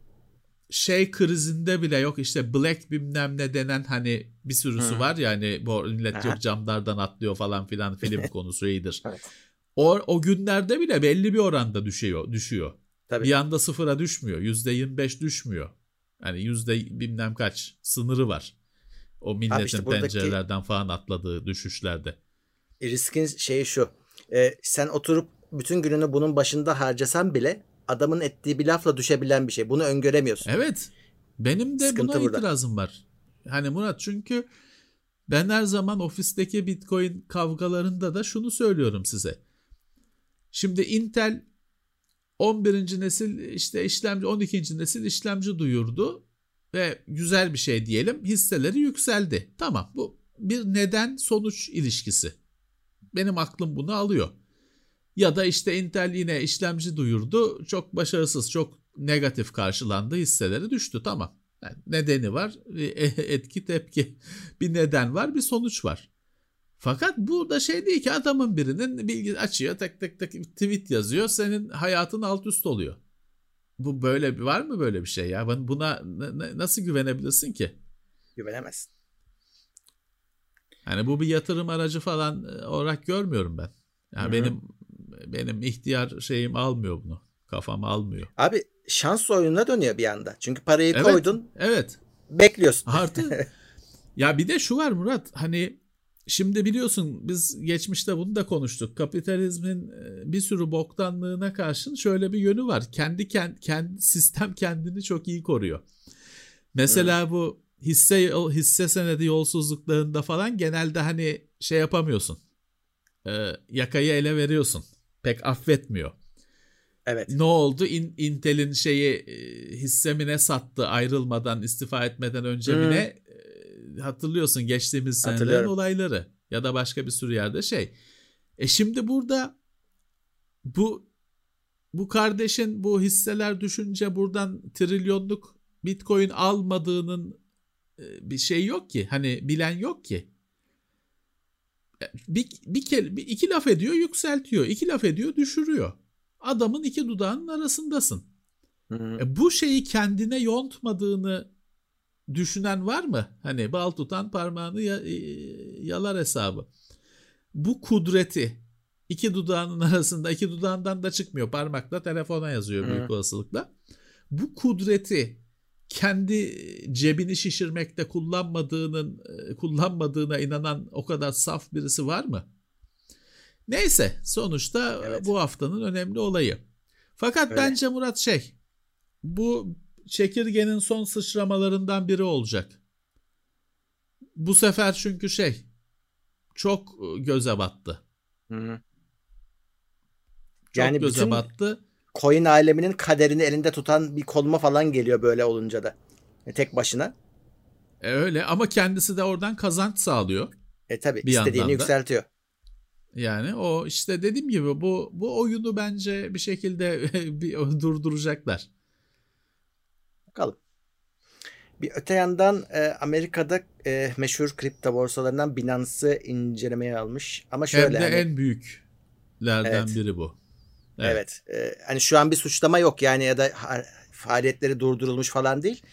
şey krizinde bile yok işte black bilmem ne denen hani bir sürüsü
Hı.
var ya hani bu millet
Aha.
yok camlardan atlıyor falan filan film <laughs> konusu iyidir.
Evet.
O, o günlerde bile belli bir oranda düşüyor. düşüyor.
tabii.
Bir anda sıfıra düşmüyor. Yüzde 25 düşmüyor. Yani yüzde bilmem kaç sınırı var. O milletin
işte buradaki-
pencerelerden falan atladığı düşüşlerde.
riskin şeyi şu. Ee, sen oturup bütün gününü bunun başında harcasan bile adamın ettiği bir lafla düşebilen bir şey. Bunu öngöremiyorsun.
Evet. Benim de
Sıkıntı
buna
burada.
itirazım var. Hani Murat çünkü ben her zaman ofisteki Bitcoin kavgalarında da şunu söylüyorum size. Şimdi Intel 11. nesil işte işlemci 12. nesil işlemci duyurdu ve güzel bir şey diyelim hisseleri yükseldi. Tamam bu bir neden sonuç ilişkisi. Benim aklım bunu alıyor. Ya da işte Intel yine işlemci duyurdu. Çok başarısız, çok negatif karşılandı. Hisseleri düştü. Tamam. Yani nedeni var. e, Etki tepki. <laughs> Bir neden var, bir sonuç var. Fakat bu da şey değil ki adamın birinin bilgi açıyor, tek tek tek tweet yazıyor. Senin hayatın alt üst oluyor. Bu böyle bir var mı böyle bir şey ya? Ben buna nasıl güvenebilirsin ki?
Güvenemezsin.
Yani bu bir yatırım aracı falan e, olarak görmüyorum ben. Yani
Hı hı.
benim benim ihtiyar şeyim almıyor bunu. Kafam almıyor.
Abi şans oyununa dönüyor bir anda. Çünkü parayı
Evet.
koydun,
Evet.
bekliyorsun.
Artı <laughs> ya bir de şu var Murat hani şimdi biliyorsun biz geçmişte bunu da konuştuk. Kapitalizmin e, bir sürü boktanlığına karşın şöyle bir yönü var. Kendi kendi, kendi sistem kendini çok iyi koruyor. Mesela bu hisse hisse senedi yolsuzluklarında falan genelde hani şey yapamıyorsun. E, yakayı ele veriyorsun. Pek affetmiyor.
Evet.
Ne oldu? In- Intel'in şeyi e, hissemine sattı ayrılmadan istifa etmeden önce
Hı.
mi ne? E, hatırlıyorsun geçtiğimiz senelerin olayları ya da başka bir sürü yerde şey. E şimdi burada bu bu kardeşin bu hisseler düşünce buradan trilyonluk bitcoin almadığının e, bir şey yok ki. Hani bilen yok ki. Bir, bir, kere, bir iki laf ediyor yükseltiyor. iki laf ediyor düşürüyor. Adamın iki dudağının arasındasın.
Hı hı.
E, bu şeyi kendine yontmadığını düşünen var mı? Hani bal tutan parmağını ya- e, yalar hesabı. Bu kudreti iki dudağının <laughs> arasında iki dudağından da çıkmıyor. Parmakla telefona yazıyor büyük
Hı.
olasılıkla. Bu kudreti kendi cebini şişirmekte kullanmadığının e, kullanmadığına inanan o kadar saf birisi var mı? Neyse sonuçta
Evet.
bu haftanın önemli olayı. Fakat
Öyle.
bence Murat şey bu çekirgenin son sıçramalarından biri olacak. Bu sefer çünkü şey çok e, göze battı.
Hı hı.
Çok
Yani
göze
bütün-
battı.
Coin aleminin kaderini elinde tutan bir konuma falan geliyor böyle olunca da. E, tek başına.
E, öyle ama kendisi de oradan kazanç sağlıyor.
E tabi istediğini yükseltiyor.
Yani o işte dediğim gibi bu bu oyunu bence bir şekilde <laughs> bir durduracaklar.
Bakalım. Bir öte yandan e, Amerika'da e, meşhur kripto borsalarından Binance'ı incelemeye almış. Ama şöyle
Hem de
hani-
en büyüklerden
Evet.
biri bu.
Evet. e, hani şu an bir suçlama yok yani ya da faaliyetleri durdurulmuş falan değil.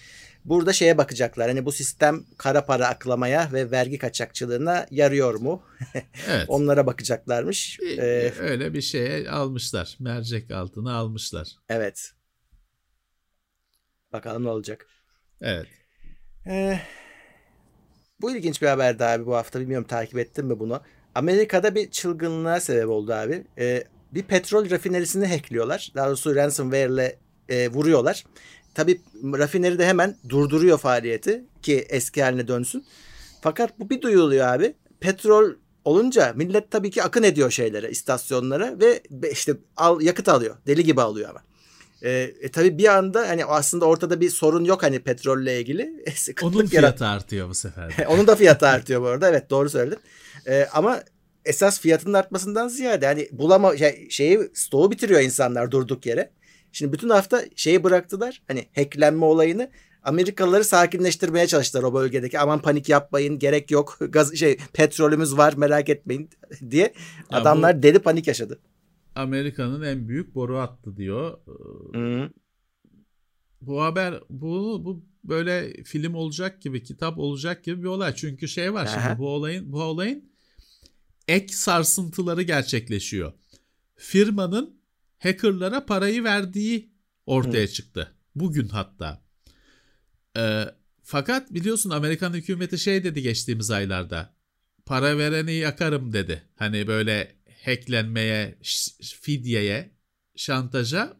Burada şeye bakacaklar. Hani bu sistem kara para aklamaya ve vergi kaçakçılığına yarıyor mu? <laughs>
Evet.
Onlara bakacaklarmış.
Bir-
E,
öyle bir şeye almışlar. Mercek altına almışlar.
evet. Bakalım ne olacak.
Evet.
Eh, bu ilginç bir haberdi abi bu hafta. Bilmiyorum takip ettin mi bunu? Amerika'da bir çılgınlığa sebep oldu abi. Eh, bir petrol rafinerisini hackliyorlar. Daha doğrusu ransomware ile eh, vuruyorlar. Tabii rafineri de hemen durduruyor faaliyeti ki eski haline dönsün. Fakat bu bir duyuluyor abi. Petrol olunca millet tabii ki akın ediyor şeylere, istasyonlara ve işte al, yakıt alıyor. Deli gibi alıyor ama. E, e, tabii bir anda hani aslında ortada bir sorun yok hani petrolle ilgili. <laughs> E,
Onun fiyatı artıyor bu sefer. <laughs>
Onun da fiyatı artıyor bu arada. Evet doğru söyledin. E, ama esas fiyatının artmasından ziyade hani bulama şey, şeyi stoğu bitiriyor insanlar durduk yere. Şimdi bütün hafta şeyi bıraktılar. Hani hacklenme olayını Amerikalıları sakinleştirmeye çalıştılar o bölgedeki. Aman panik yapmayın, gerek yok. <laughs> Gaz şey petrolümüz var, merak etmeyin <laughs> diye ya adamlar bu, deli panik yaşadı.
Amerika'nın en büyük boru attı diyor.
Hı.
Bu haber bu bu böyle film olacak gibi, kitap olacak gibi bir olay. Çünkü şey var Aha. şimdi bu olayın bu olayın ek sarsıntıları gerçekleşiyor. Firmanın hackerlara parayı verdiği ortaya Hı. çıktı. Bugün hatta. Ee, fakat biliyorsun Amerikan hükümeti şey dedi geçtiğimiz aylarda. Para vereni yakarım dedi. Hani böyle hacklenmeye, fidyeye, şantaja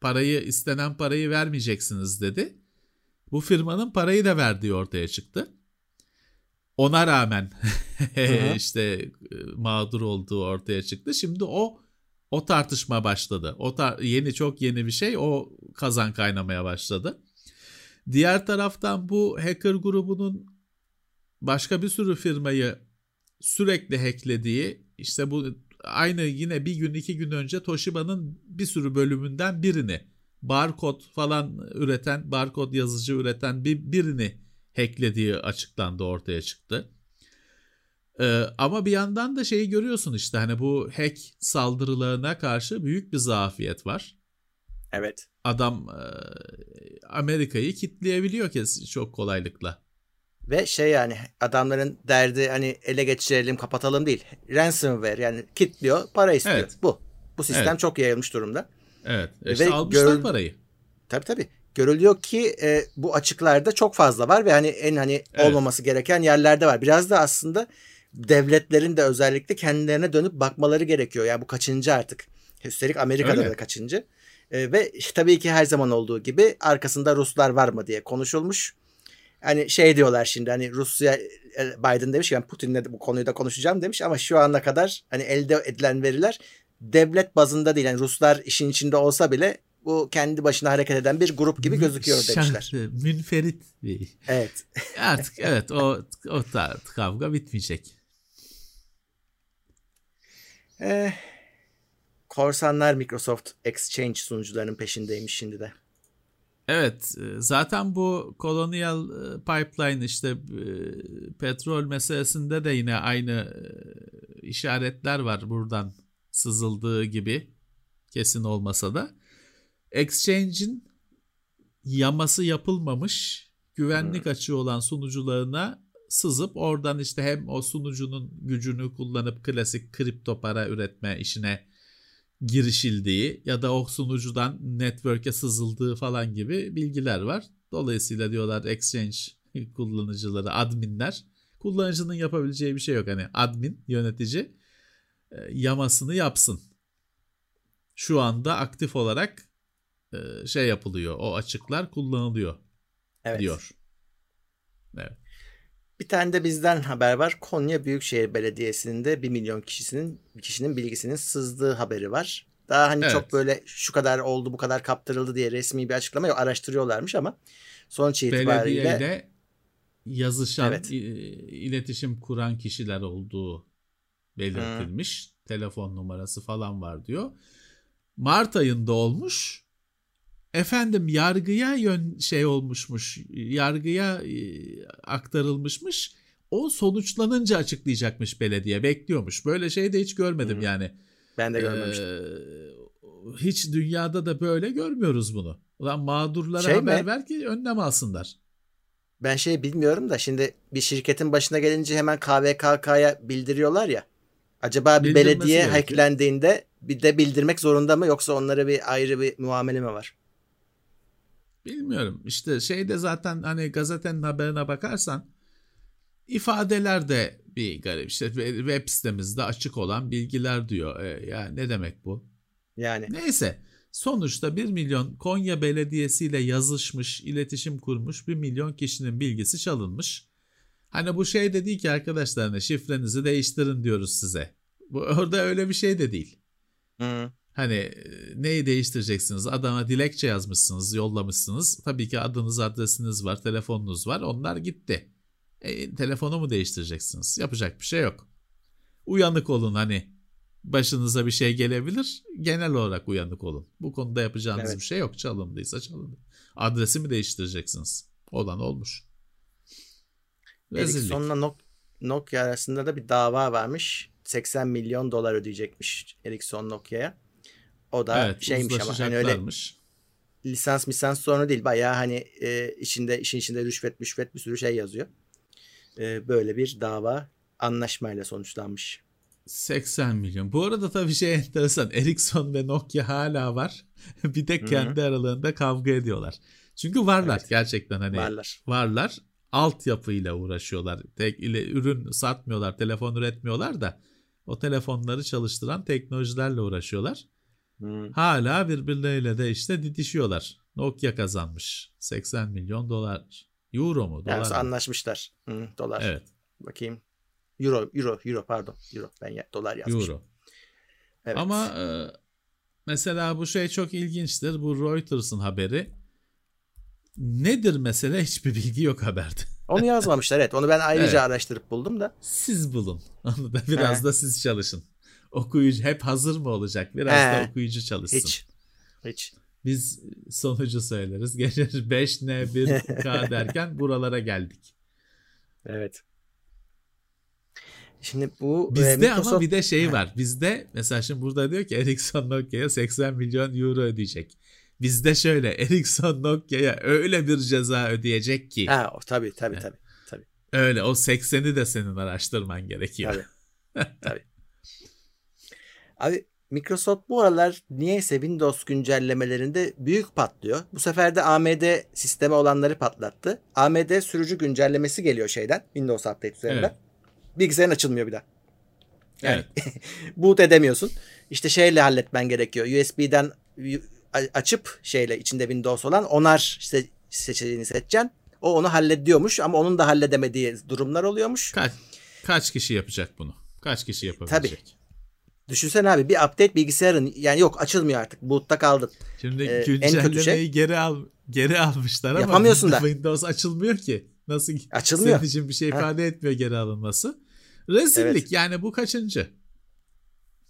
parayı istenen parayı vermeyeceksiniz dedi. Bu firmanın parayı da verdiği ortaya çıktı. Ona rağmen <laughs> işte e, mağdur olduğu ortaya çıktı. Şimdi o o tartışma başladı. O tar- yeni çok yeni bir şey. O kazan kaynamaya başladı. Diğer taraftan bu hacker grubunun başka bir sürü firmayı sürekli hacklediği işte bu aynı yine bir gün iki gün önce Toshiba'nın bir sürü bölümünden birini barkod falan üreten barkod yazıcı üreten bir birini hacklediği açıklandı ortaya çıktı. Ee, ama bir yandan da şeyi görüyorsun işte hani bu hack saldırılarına karşı büyük bir zafiyet var.
Evet.
Adam e, Amerika'yı kitleyebiliyor ki çok kolaylıkla.
Ve şey yani adamların derdi hani ele geçirelim kapatalım değil. Ransomware yani kitliyor para istiyor. Evet. Bu. Bu sistem evet. çok yayılmış durumda.
Evet. E işte Ve almışlar görül... parayı.
Tabii tabii. Görülüyor ki e, bu açıklarda çok fazla var ve hani en hani evet. olmaması gereken yerlerde var. Biraz da aslında devletlerin de özellikle kendilerine dönüp bakmaları gerekiyor. Yani bu kaçıncı artık. Üstelik Amerika'da Öyle. da kaçıncı. E, ve tabii ki her zaman olduğu gibi arkasında Ruslar var mı diye konuşulmuş. Hani şey diyorlar şimdi hani Rusya e, Biden demiş ki ben Putin'le bu konuyu da konuşacağım demiş ama şu ana kadar hani elde edilen veriler devlet bazında değil. Yani Ruslar işin içinde olsa bile bu kendi başına hareket eden bir grup gibi gözüküyor demişler.
Münferit bir.
Evet. <laughs>
Artık evet o o kavga bitmeyecek.
Eh, korsanlar Microsoft Exchange sunucularının peşindeymiş şimdi de.
Evet e, zaten bu Colonial e, Pipeline işte e, petrol meselesinde de yine aynı işaretler var buradan sızıldığı gibi kesin olmasa da. Exchange'in yaması yapılmamış güvenlik hmm. açığı olan sunucularına sızıp oradan işte hem o sunucunun gücünü kullanıp klasik kripto para üretme işine girişildiği ya da o sunucudan network'e sızıldığı falan gibi bilgiler var. Dolayısıyla diyorlar exchange <laughs> kullanıcıları, adminler kullanıcının yapabileceği bir şey yok. Hani admin, yönetici e, yamasını yapsın. Şu anda aktif olarak e, şey yapılıyor. O açıklar kullanılıyor evet. diyor. Evet.
Bir tane de bizden haber var. Konya Büyükşehir Belediyesi'nin de 1 milyon kişisinin kişinin bilgisinin sızdığı haberi var. Daha hani evet. çok böyle şu kadar oldu bu kadar kaptırıldı diye resmi bir açıklama yok. Araştırıyorlarmış ama sonuç itibariyle Belediyeyle
yazışan evet. iletişim kuran kişiler olduğu belirtilmiş. Hmm. Telefon numarası falan var diyor. Mart ayında olmuş. Efendim yargıya yön şey olmuşmuş. Yargıya e, aktarılmışmış. O sonuçlanınca açıklayacakmış belediye. Bekliyormuş. Böyle şey de hiç görmedim hmm. yani.
Ben de görmemiştim.
Ee, hiç dünyada da böyle görmüyoruz bunu. Ulan mağdurlara şey haber mi? ver ki önlem alsınlar.
Ben şey bilmiyorum da şimdi bir şirketin başına gelince hemen KVKK'ya bildiriyorlar ya. Acaba bir belediye hacklendiğinde bir de bildirmek zorunda mı yoksa onlara bir ayrı bir muamele mi var?
Bilmiyorum. İşte şeyde zaten hani gazetenin haberine bakarsan ifadeler de bir garip. İşte web sitemizde açık olan bilgiler diyor. E, ya ne demek bu?
Yani.
Neyse. Sonuçta 1 milyon Konya Belediyesi ile yazışmış, iletişim kurmuş 1 milyon kişinin bilgisi çalınmış. Hani bu şey de değil ki arkadaşlar hani şifrenizi değiştirin diyoruz size. Bu orada öyle bir şey de değil.
Hı.
Hani e, neyi değiştireceksiniz? Adama dilekçe yazmışsınız, yollamışsınız. Tabii ki adınız, adresiniz var, telefonunuz var. Onlar gitti. E, telefonu mu değiştireceksiniz? Yapacak bir şey yok. Uyanık olun hani. Başınıza bir şey gelebilir. Genel olarak uyanık olun. Bu konuda yapacağınız
Evet.
bir şey yok. Çalındıysa çalındı. Adresi mi değiştireceksiniz? Olan olmuş.
Ericsson'la Nok- Nokia arasında da bir dava varmış. 80 milyon dolar ödeyecekmiş Ericsson Nokia'ya. O da
Evet,
şeymiş ama hani öyle lisans misans sorunu değil. Bayağı hani e, içinde işin içinde rüşvet müşvet bir sürü şey yazıyor. E, böyle bir dava anlaşmayla sonuçlanmış.
80 milyon. Bu arada tabii şey enteresan. Ericsson ve Nokia hala var. <laughs> bir de kendi aralarında kavga ediyorlar. Çünkü varlar
Evet.
gerçekten hani
Varlar.
varlar. Altyapıyla uğraşıyorlar. Tek ile ürün satmıyorlar, telefon üretmiyorlar da o telefonları çalıştıran teknolojilerle uğraşıyorlar.
Hı.
Hala birbirleriyle de işte didişiyorlar. Nokia kazanmış. 80 milyon dolar. Euro mu? Dolar
Yani
mı?
anlaşmışlar. Hı, dolar.
Evet.
Bakayım. Euro, euro, euro pardon. Euro. Ben ya, dolar yazmışım.
Euro.
Evet.
Ama e, mesela bu şey çok ilginçtir. Bu Reuters'ın haberi. Nedir mesele? Hiçbir bilgi yok haberde.
Onu yazmamışlar evet. Onu ben ayrıca
Evet.
araştırıp buldum da.
Siz bulun. <laughs> Onu da biraz
He.
da siz çalışın. Okuyucu hep hazır mı olacak? Biraz da
He.
okuyucu çalışsın.
Hiç. Hiç.
Biz sonucu söyleriz. Gece <laughs> 5N1K <laughs> derken buralara geldik.
Evet. Şimdi bu e,
Bizde
Microsoft
ama bir de şey var. Bizde mesela şimdi burada diyor ki Ericsson Nokia'ya 80 milyon euro ödeyecek. Bizde şöyle Ericsson Nokia'ya öyle bir ceza ödeyecek ki
Ha, tabii tabii tabii. Tabii.
öyle o 80'i de senin araştırman gerekiyor.
Tabii. tabii. <laughs> Abi Microsoft bu aralar niyeyse Windows güncellemelerinde büyük patlıyor. Bu sefer de AMD sistemi olanları patlattı. AMD sürücü güncellemesi geliyor şeyden. Windows Update üzerinden.
Evet.
Bilgisayarın açılmıyor bir daha. Yani
Evet. <laughs>
boot edemiyorsun. İşte şeyle halletmen gerekiyor. USB'den açıp şeyle içinde Windows olan onar işte seçeneğini seçeceksin. O onu hallediyormuş ama onun da halledemediği durumlar oluyormuş.
Kaç, kaç kişi yapacak bunu? Kaç kişi yapabilecek?
Düşünsene abi bir update bilgisayarın yani yok açılmıyor artık. Boot'ta kaldın.
Şimdi
Ee, en kötü şey-
geri al geri almışlar ama
Yapamıyorsun da.
Windows açılmıyor ki. Nasıl
Açılmıyor.
senin için bir şey
Ha.
ifade etmiyor geri alınması. Rezillik
Evet.
yani bu kaçıncı?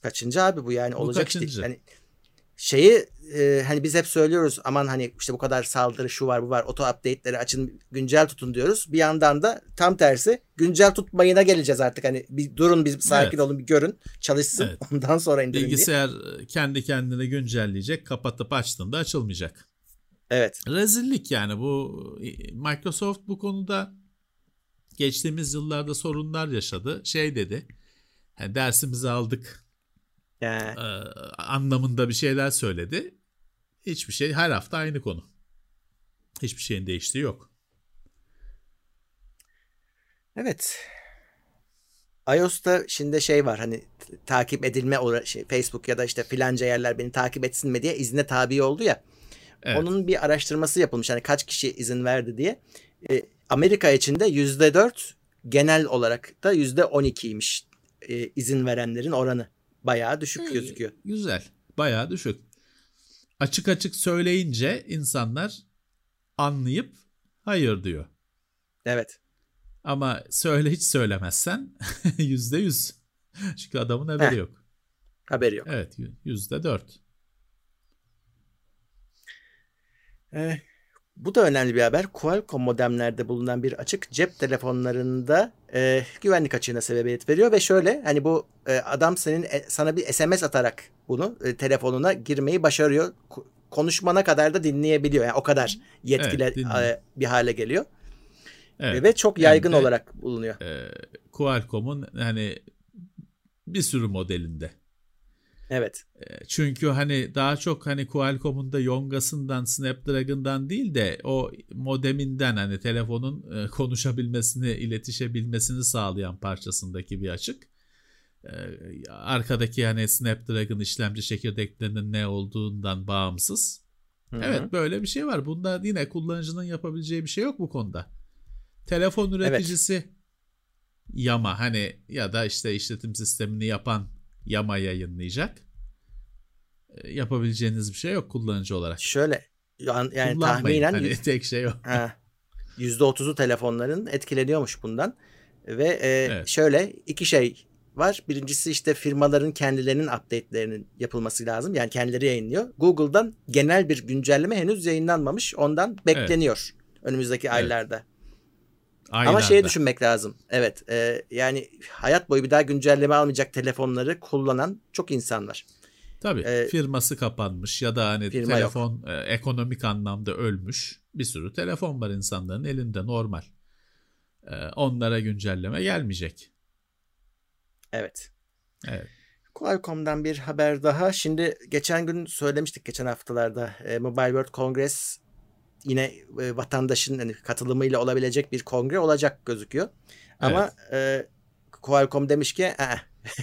Kaçıncı abi bu yani
Bu
olacak iş değil.
kaçıncı?
Şeyi e, hani biz hep söylüyoruz aman hani işte bu kadar saldırı şu var bu var auto update'leri açın güncel tutun diyoruz. Bir yandan da tam tersi güncel tutmayına geleceğiz artık hani bir durun bir sakin
Evet.
olun bir görün çalışsın
Evet. <laughs>
ondan sonra indirin diye.
Bilgisayar e, kendi kendine güncelleyecek, kapatıp açtığında açılmayacak.
Evet.
Rezillik yani bu e, Microsoft bu konuda geçtiğimiz yıllarda sorunlar yaşadı. Şey dedi. Yani dersimizi aldık
Yani,
anlamında bir şeyler söyledi. Hiçbir şey her hafta aynı konu. Hiçbir şeyin değiştiği yok.
evet. iOS'ta şimdi şey var hani takip edilme şey, Facebook ya da işte filanca yerler beni takip etsin mi diye izne tabi oldu ya.
Evet.
Onun bir araştırması yapılmış. Hani kaç kişi izin verdi diye. E, Amerika içinde yüzde dört genel olarak da yüzde on ikiymiş e, izin verenlerin oranı. Bayağı düşük
Ee,
gözüküyor.
Güzel. Bayağı düşük. Açık açık söyleyince insanlar anlayıp hayır diyor.
Evet.
Ama söyle hiç söylemezsen <laughs> yüzde yüz. Çünkü adamın haberi
Heh.
yok.
Haberi yok.
Evet yü- yüzde dört.
E, bu da önemli bir haber. Qualcomm modemlerde bulunan bir açık cep telefonlarında e, güvenlik açığına sebebiyet veriyor ve şöyle hani bu e, adam senin e, sana bir SMS atarak bunu e, telefonuna girmeyi başarıyor. Konuşmana kadar da dinleyebiliyor. Yani o kadar yetkili
Evet,
e, bir hale geliyor.
Evet.
Ve çok yaygın
de,
olarak bulunuyor.
e, Qualcomm'un hani bir sürü modelinde.
Evet.
E, Çünkü hani daha çok hani Qualcomm'un da Yonga'sından, Snapdragon'dan değil de o modeminden hani telefonun e, konuşabilmesini, iletişebilmesini sağlayan parçasındaki bir açık. E, Arkadaki hani Snapdragon işlemci çekirdeklerinin ne olduğundan bağımsız.
Hı hı.
Evet böyle bir şey var. Bunda yine kullanıcının yapabileceği bir şey yok bu konuda. Telefon üreticisi Yama hani ya da işte işletim sistemini yapan Yama yayınlayacak. e, yapabileceğiniz bir şey yok kullanıcı olarak.
Şöyle yani, yani tahminen
Hani tek şey.
Ha, %30'u telefonların etkileniyormuş bundan. Ve e,
Evet.
şöyle iki şey var. Birincisi işte firmaların kendilerinin update'lerinin yapılması lazım. Yani kendileri yayınlıyor. Google'dan genel bir güncelleme henüz yayınlanmamış. Ondan bekleniyor önümüzdeki aylarda. Ama
Aylarda.
şeyi düşünmek lazım. Evet e, yani hayat boyu bir daha güncelleme almayacak telefonları kullanan çok insan var.
Tabii
Ee,
firması kapanmış ya da hani telefon e, ekonomik anlamda ölmüş. Bir sürü telefon var insanların elinde normal. E, onlara güncelleme gelmeyecek.
Evet.
Evet.
Qualcomm'dan bir haber daha. Şimdi geçen gün söylemiştik geçen haftalarda e, Mobile World Congress yine e, vatandaşın hani, katılımıyla olabilecek bir kongre olacak gözüküyor. Ama e, Qualcomm demiş ki "Aa,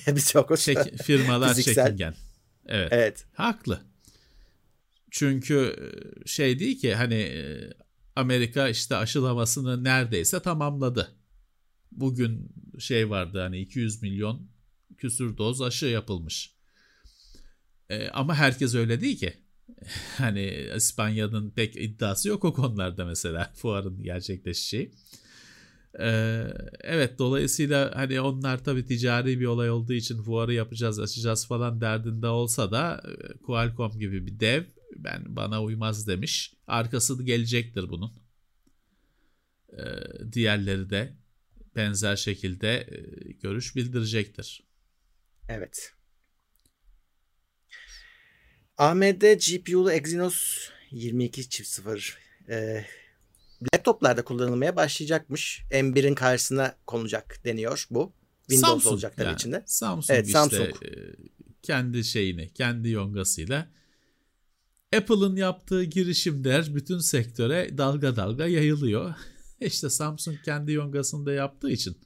<laughs> biz yokuz.
Çek- firmalar <laughs>
Fiziksel.
çekingen. Evet.
evet.
Haklı. Çünkü e, şey değil ki hani e, Amerika işte aşılamasını neredeyse tamamladı. Bugün şey vardı hani 200 milyon küsür doz aşı yapılmış. E, ama herkes öyle değil ki. <laughs> Hani İspanya'nın pek iddiası yok o konularda mesela <laughs> fuarın gerçekleşeceği. Ee, evet dolayısıyla hani onlar tabii ticari bir olay olduğu için fuarı yapacağız açacağız falan derdinde olsa da e, Qualcomm gibi bir dev ben bana uymaz demiş. Arkası gelecektir bunun. Ee, diğerleri de benzer şekilde e, görüş bildirecektir.
Evet. AMD GPU'lu Exynos 22.0 e, laptoplarda kullanılmaya başlayacakmış. M1'in karşısına konulacak deniyor bu. Windows
Samsung
olacak tabii
yani.
içinde.
Samsung
Evet,
işte
Samsung.
e, kendi şeyini, kendi yongasıyla Apple'ın yaptığı girişimler bütün sektöre dalga dalga yayılıyor. <laughs> İşte Samsung kendi yongasında yaptığı için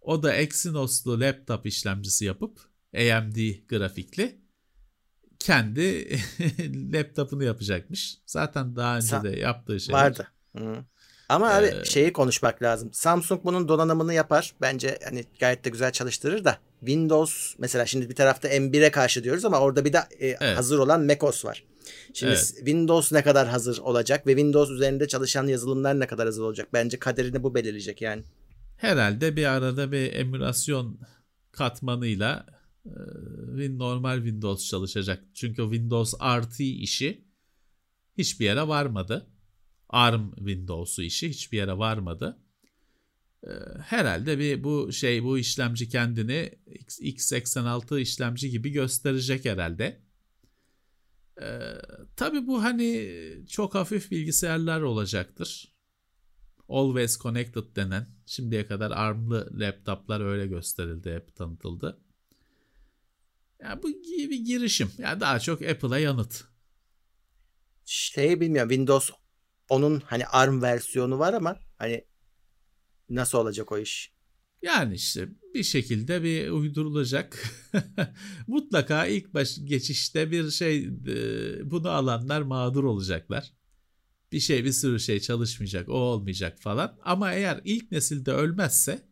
o da Exynos'lu laptop işlemcisi yapıp AMD grafikli kendi <laughs> laptopunu yapacakmış. Zaten daha önce
Sa-
de yaptığı şey
Vardı. Hı. Ama abi
Ee,
şeyi konuşmak lazım. Samsung bunun donanımını yapar. Bence hani gayet de güzel çalıştırır da Windows mesela şimdi bir tarafta M1'e karşı diyoruz ama orada bir de e, hazır olan macOS var. Şimdi
Evet.
Windows ne kadar hazır olacak ve Windows üzerinde çalışan yazılımlar ne kadar hazır olacak? Bence kaderini bu belirleyecek yani.
herhalde bir arada bir emülasyon katmanıyla normal Windows çalışacak. Çünkü Windows RT işi hiçbir yere varmadı. ARM Windows'u işi hiçbir yere varmadı. E, Herhalde bir bu şey bu işlemci kendini X- x86 işlemci gibi gösterecek herhalde. E, tabii bu hani çok hafif bilgisayarlar olacaktır. Always Connected denen şimdiye kadar ARM'lı laptoplar öyle gösterildi, hep tanıtıldı. Ya bu bir girişim. Ya daha çok Apple'a yanıt.
Şeyi bilmiyorum Windows onun hani ARM versiyonu var ama hani nasıl olacak o iş?
Yani işte bir şekilde bir uydurulacak. <laughs> Mutlaka ilk baş geçişte bir şey e, bunu alanlar mağdur olacaklar. Bir şey bir sürü şey çalışmayacak, o olmayacak falan. Ama eğer ilk nesilde ölmezse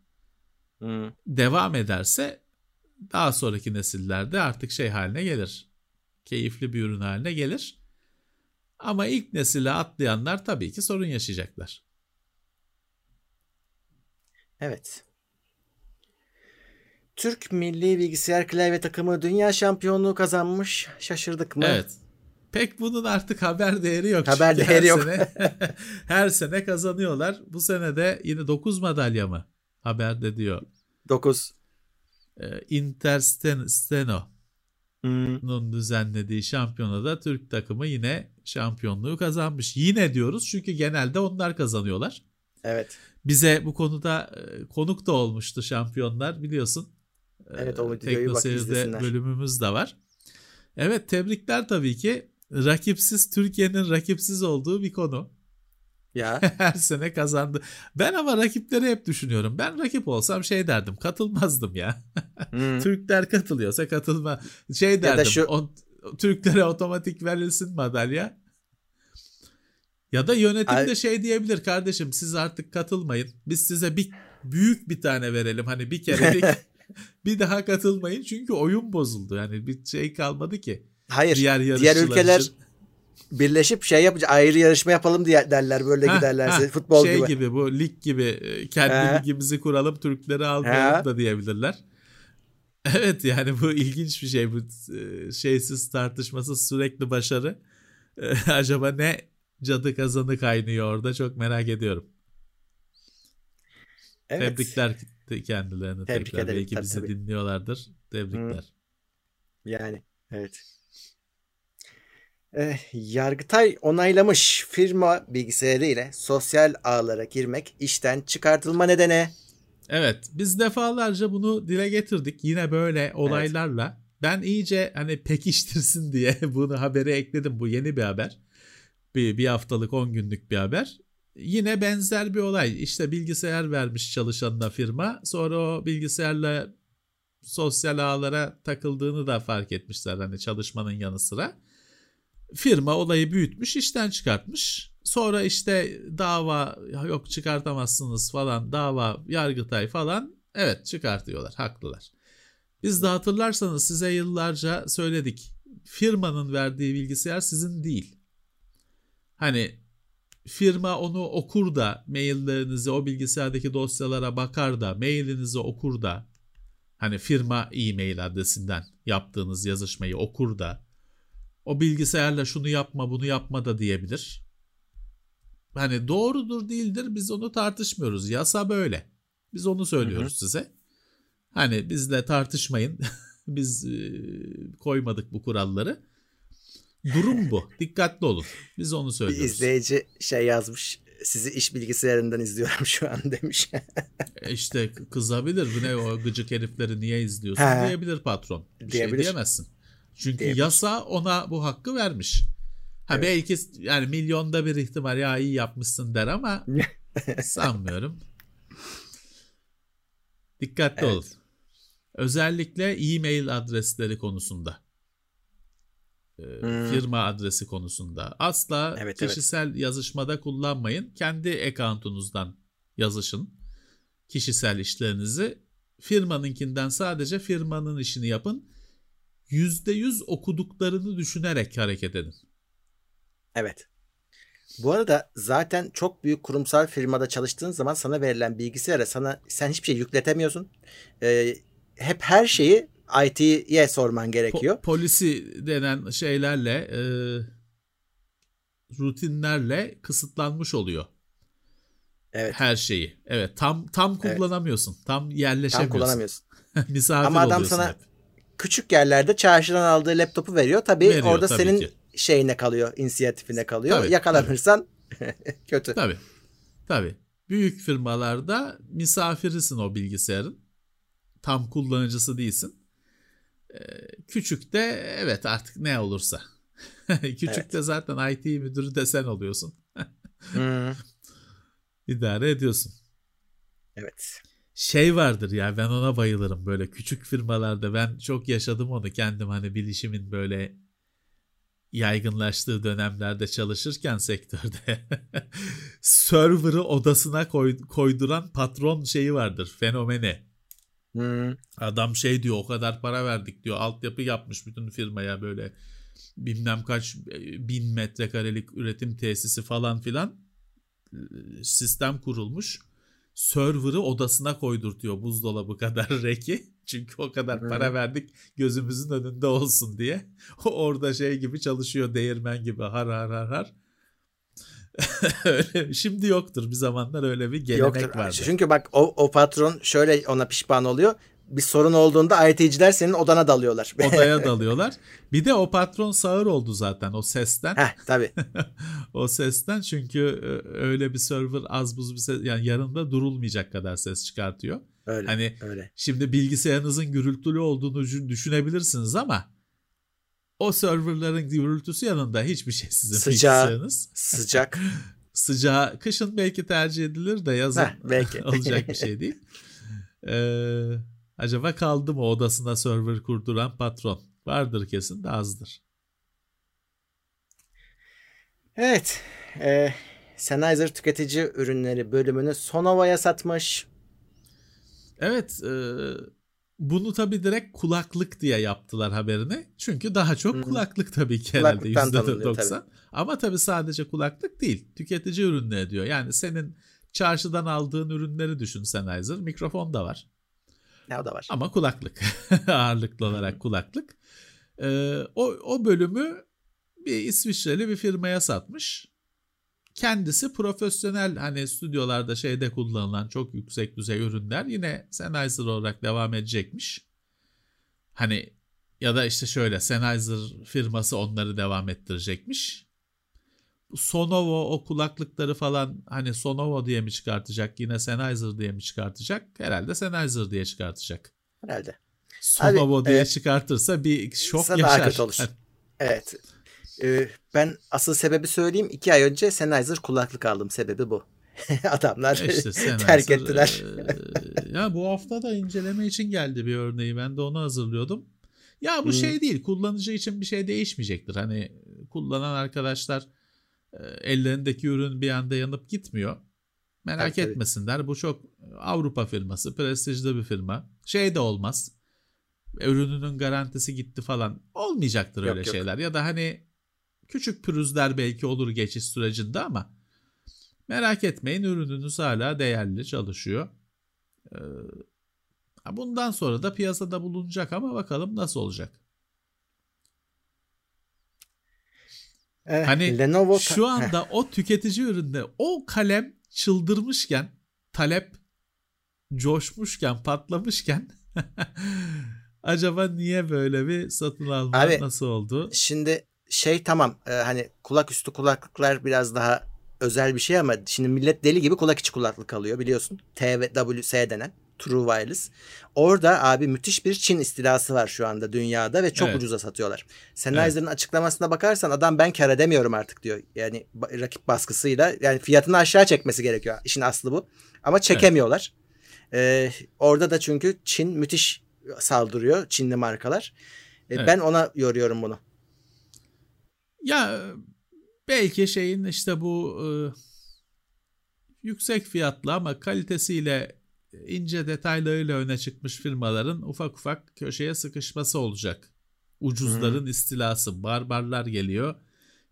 Hı.
devam ederse daha sonraki nesillerde artık şey haline gelir. Keyifli bir ürün haline gelir. Ama ilk nesile atlayanlar tabii ki sorun yaşayacaklar.
Evet. Türk Milli Bilgisayar Klavye takımı dünya şampiyonluğu kazanmış. Şaşırdık mı?
Evet. Pek bunun artık haber değeri yok.
Haber
Çünkü
değeri
her
yok.
Sene, <laughs> her sene kazanıyorlar. Bu sene de yine 9 madalya mı? Haberde diyor.
9.
Ee, Intersteno'nun düzenlediği şampiyonada Türk takımı yine şampiyonluğu kazanmış. Yine diyoruz çünkü genelde onlar kazanıyorlar.
Evet.
Bize bu konuda e, konuk da olmuştu şampiyonlar biliyorsun.
Evet, o
Ee,
videoyu bak, izlesinler.
bölümümüz de var. Evet tebrikler tabii ki. Rakipsiz Türkiye'nin rakipsiz olduğu bir konu.
Ya. <laughs>
Her sene kazandı. Ben ama rakipleri hep düşünüyorum. Ben rakip olsam şey derdim katılmazdım ya.
Hı. <laughs>
Türkler katılıyorsa katılma. Şey
da
derdim
şu-
o- Türklere otomatik verilsin madalya. Ya da yönetim de şey diyebilir kardeşim siz artık katılmayın. Biz size bir büyük bir tane verelim. Hani bir kerelik <laughs> bir daha katılmayın çünkü oyun bozuldu. Yani bir şey kalmadı ki.
Hayır.
Diğer
Diğer, ülkeler
için.
Birleşip şey yapınca ayrı yarışma yapalım diye derler böyle
Ha,
giderlerse
ha,
futbol
şey
gibi.
bu lig gibi e, kendi
He.
ligimizi kuralım Türkleri almayalım da diyebilirler. <laughs> Evet yani bu ilginç bir şey bu e, şeysiz tartışmasız sürekli başarı. E, <laughs> Acaba ne cadı kazanı kaynıyor orada çok merak ediyorum.
Evet.
Tebrikler kendilerini
Tebrik
tekrar.
ederim,
Belki
tabii,
bizi
tabii.
dinliyorlardır. Tebrikler.
Yani evet. Eh, Yargıtay onaylamış firma bilgisayarı ile sosyal ağlara girmek işten çıkartılma nedeni.
Evet biz defalarca bunu dile getirdik yine böyle olaylarla. Ben iyice hani pekiştirsin diye <laughs> bunu habere ekledim. Bu yeni bir haber. Bir, bir haftalık 10 günlük bir haber. Yine benzer bir olay. İşte bilgisayar vermiş çalışanına firma. Sonra o bilgisayarla sosyal ağlara takıldığını da fark etmişler hani çalışmanın yanı sıra. Firma olayı büyütmüş, işten çıkartmış. Sonra işte dava yok çıkartamazsınız falan, dava, yargıtay falan. Evet çıkartıyorlar, haklılar. Biz de hatırlarsanız size yıllarca söyledik. Firmanın verdiği bilgisayar sizin değil. Hani firma onu okur da maillerinizi o bilgisayardaki dosyalara bakar da mailinizi okur da hani firma e-mail adresinden yaptığınız yazışmayı okur da o bilgisayarla şunu yapma bunu yapma da diyebilir. Hani doğrudur değildir biz onu tartışmıyoruz. Yasa böyle. Biz onu söylüyoruz size. Hani bizle tartışmayın. <laughs> biz e, koymadık bu kuralları. Durum bu. Dikkatli olun. Biz onu
Bir
söylüyoruz.
izleyici şey yazmış. Sizi iş bilgisayarından izliyorum şu an <laughs> demiş.
E İşte kızabilir. Bu ne o gıcık herifleri niye izliyorsun
He.
diyebilir patron. Bir şey
Diyebilir.
diyemezsin. Çünkü
Diyebilir.
yasa ona bu hakkı vermiş. Ha belki yani milyonda bir ihtimal ya iyi yapmışsın der ama <laughs> sanmıyorum. Dikkatli
Evet.
olun. Özellikle e-mail adresleri konusunda. Ee,
Hmm.
Firma adresi konusunda. Asla
Evet, evet.
kişisel yazışmada kullanmayın. Kendi accountunuzdan yazışın. Kişisel işlerinizi. Firmanınkinden sadece firmanın işini yapın. %100 okuduklarını düşünerek hareket edin.
Evet. Bu arada zaten çok büyük kurumsal firmada çalıştığın zaman sana verilen bilgisayara sana sen hiçbir şey yükletemiyorsun. Ee, hep her şeyi IT'ye sorman
Po-
gerekiyor.
polisi denen şeylerle e, rutinlerle kısıtlanmış oluyor
evet.
her şeyi. Evet tam tam
Evet.
kullanamıyorsun. Tam
Tam
yerleşemiyorsun.
kullanamıyorsun. <laughs>
Misafir
Ama adam
oluyorsun
sana
hep.
Küçük yerlerde çarşıdan aldığı laptopu veriyor. Tabii
Veriyor,
orada
tabii
senin
ki.
şeyine kalıyor, inisiyatifine kalıyor.
Tabii,
Yakalanırsan <laughs> kötü.
Tabii. Tabii. Büyük firmalarda misafirisin o bilgisayarın. Tam kullanıcısı değilsin. Ee, küçük de evet artık ne olursa. <laughs> küçük
Evet.
de zaten IT müdürü de sen oluyorsun. <laughs>
Hmm,
İdare ediyorsun.
evet.
Şey vardır ya ben ona bayılırım böyle küçük firmalarda ben çok yaşadım onu kendim hani bilişimin böyle yaygınlaştığı dönemlerde çalışırken sektörde <laughs> server'ı odasına koy- koyduran patron şeyi vardır fenomeni.
Hmm,
Adam şey diyor o kadar para verdik diyor altyapı yapmış bütün firmaya böyle bilmem kaç e, bin metrekarelik üretim tesisi falan filan e, sistem kurulmuş. Server'ı odasına koydurtuyor buzdolabı kadar <laughs> reki. Çünkü o kadar para verdik gözümüzün önünde olsun diye. O orada şey gibi çalışıyor değirmen gibi har har har har. <laughs> öyle, şimdi yoktur bir zamanlar öyle bir gelenek
Yoktur.
vardı.
Çünkü bak o, o patron şöyle ona pişman oluyor. Bir sorun olduğunda IT'ciler senin odana dalıyorlar. <laughs>
Odaya dalıyorlar. Bir de o patron sağır oldu zaten o sesten.
Heh, tabii. <laughs>
o sesten çünkü e, öyle bir server az buz bir ses yani yanında durulmayacak kadar ses çıkartıyor.
Öyle.
Hani
öyle.
şimdi bilgisayarınızın gürültülü olduğunu düşün- düşünebilirsiniz ama o serverların gürültüsü yanında hiçbir şey sizin
Sıcağı.
bilgisayarınız.
Sıcak. <laughs>
Sıcağı kışın belki tercih edilir de yazın
Heh, belki.
olacak bir şey değil. Ee, acaba kaldı mı odasına server kurduran patron? Vardır kesin de azdır.
Evet. E, Sennheiser tüketici ürünleri bölümünü Sonova'ya satmış.
Evet, e, bunu tabii direkt kulaklık diye yaptılar haberini. Çünkü daha çok
Hı.
kulaklık tabii ki herhalde
Kulaklıktan tanınıyor
%90.
tabii.
Ama tabii sadece kulaklık değil. Tüketici ürünleri diyor. Yani senin çarşıdan aldığın ürünleri düşün Sennheiser. Mikrofon da var.
Ne o da var.
Ama kulaklık. <laughs> Ağırlıklı olarak kulaklık. Ee, o, o bölümü bir İsviçreli bir firmaya satmış. Kendisi profesyonel hani stüdyolarda şeyde kullanılan çok yüksek düzey ürünler yine Sennheiser olarak devam edecekmiş. Hani ya da işte şöyle Sennheiser firması onları devam ettirecekmiş. Sonovo o kulaklıkları falan hani Sonovo diye mi çıkartacak yine Sennheiser diye mi çıkartacak? Herhalde Sennheiser diye çıkartacak.
Herhalde.
Sonovo
Abi,
diye
e,
çıkartırsa bir şok yaşar.
afiyet olur. Evet. Ee, ben asıl sebebi söyleyeyim. İki ay önce Sennheiser kulaklık aldım. Sebebi bu. <laughs> Adamlar
E işte
terk ettiler.
e, ya bu hafta da inceleme için geldi bir örneği. Ben de onu hazırlıyordum. Ya bu
Hmm.
şey değil. Kullanıcı için bir şey değişmeyecektir. Hani kullanan arkadaşlar ellerindeki ürün bir anda yanıp gitmiyor. Merak
tabii.
etmesinler. Bu çok Avrupa firması. Prestijli bir firma. Şey de olmaz. Ürününün garantisi gitti falan. Olmayacaktır
Yok,
öyle
yok.
şeyler. Ya da hani küçük pürüzler belki olur geçiş sürecinde ama merak etmeyin ürününüz hala değerli çalışıyor. Ee, bundan sonra da piyasada bulunacak ama bakalım nasıl olacak.
Eh,
Hani
Lenovo
Şu anda o tüketici üründe o kalem çıldırmışken, talep coşmuşken, patlamışken <laughs> acaba niye böyle bir satın alma
Abi,
nasıl oldu?
Şimdi şey tamam e, hani kulak üstü kulaklıklar biraz daha özel bir şey ama şimdi millet deli gibi kulak içi kulaklık alıyor biliyorsun. TWC denen True Wireless. Orada abi müthiş bir Çin istilası var şu anda dünyada ve çok
Evet.
ucuza satıyorlar. Sennheiser'ın açıklamasına bakarsan adam ben kar edemiyorum artık diyor. Yani rakip baskısıyla yani fiyatını aşağı çekmesi gerekiyor. İşin aslı bu. Ama çekemiyorlar. Ee, orada da çünkü Çin müthiş saldırıyor Çinli markalar. E,
Evet.
Ben ona yoruyorum bunu.
Ya belki şeyin işte bu e, yüksek fiyatlı ama kalitesiyle ince detaylarıyla öne çıkmış firmaların ufak ufak köşeye sıkışması olacak. Ucuzların istilası, barbarlar geliyor,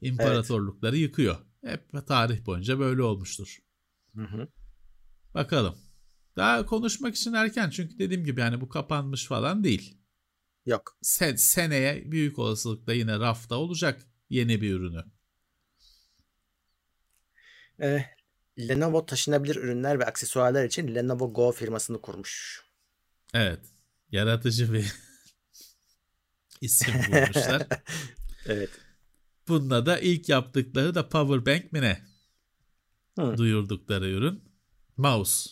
imparatorlukları yıkıyor. Hep tarih boyunca böyle olmuştur.
Hı hı.
Bakalım. Daha konuşmak için erken çünkü dediğim gibi yani bu kapanmış falan değil.
Yok.
Sen, seneye büyük olasılıkla yine rafta olacak yeni bir ürünü.
Ee, Lenovo taşınabilir ürünler ve aksesuarlar için Lenovo Go firmasını kurmuş.
Evet. Yaratıcı bir <laughs> isim bulmuşlar. <laughs>
Evet.
Bununla da ilk yaptıkları da Powerbank mi ne?
Hı.
Duyurdukları ürün. Mouse.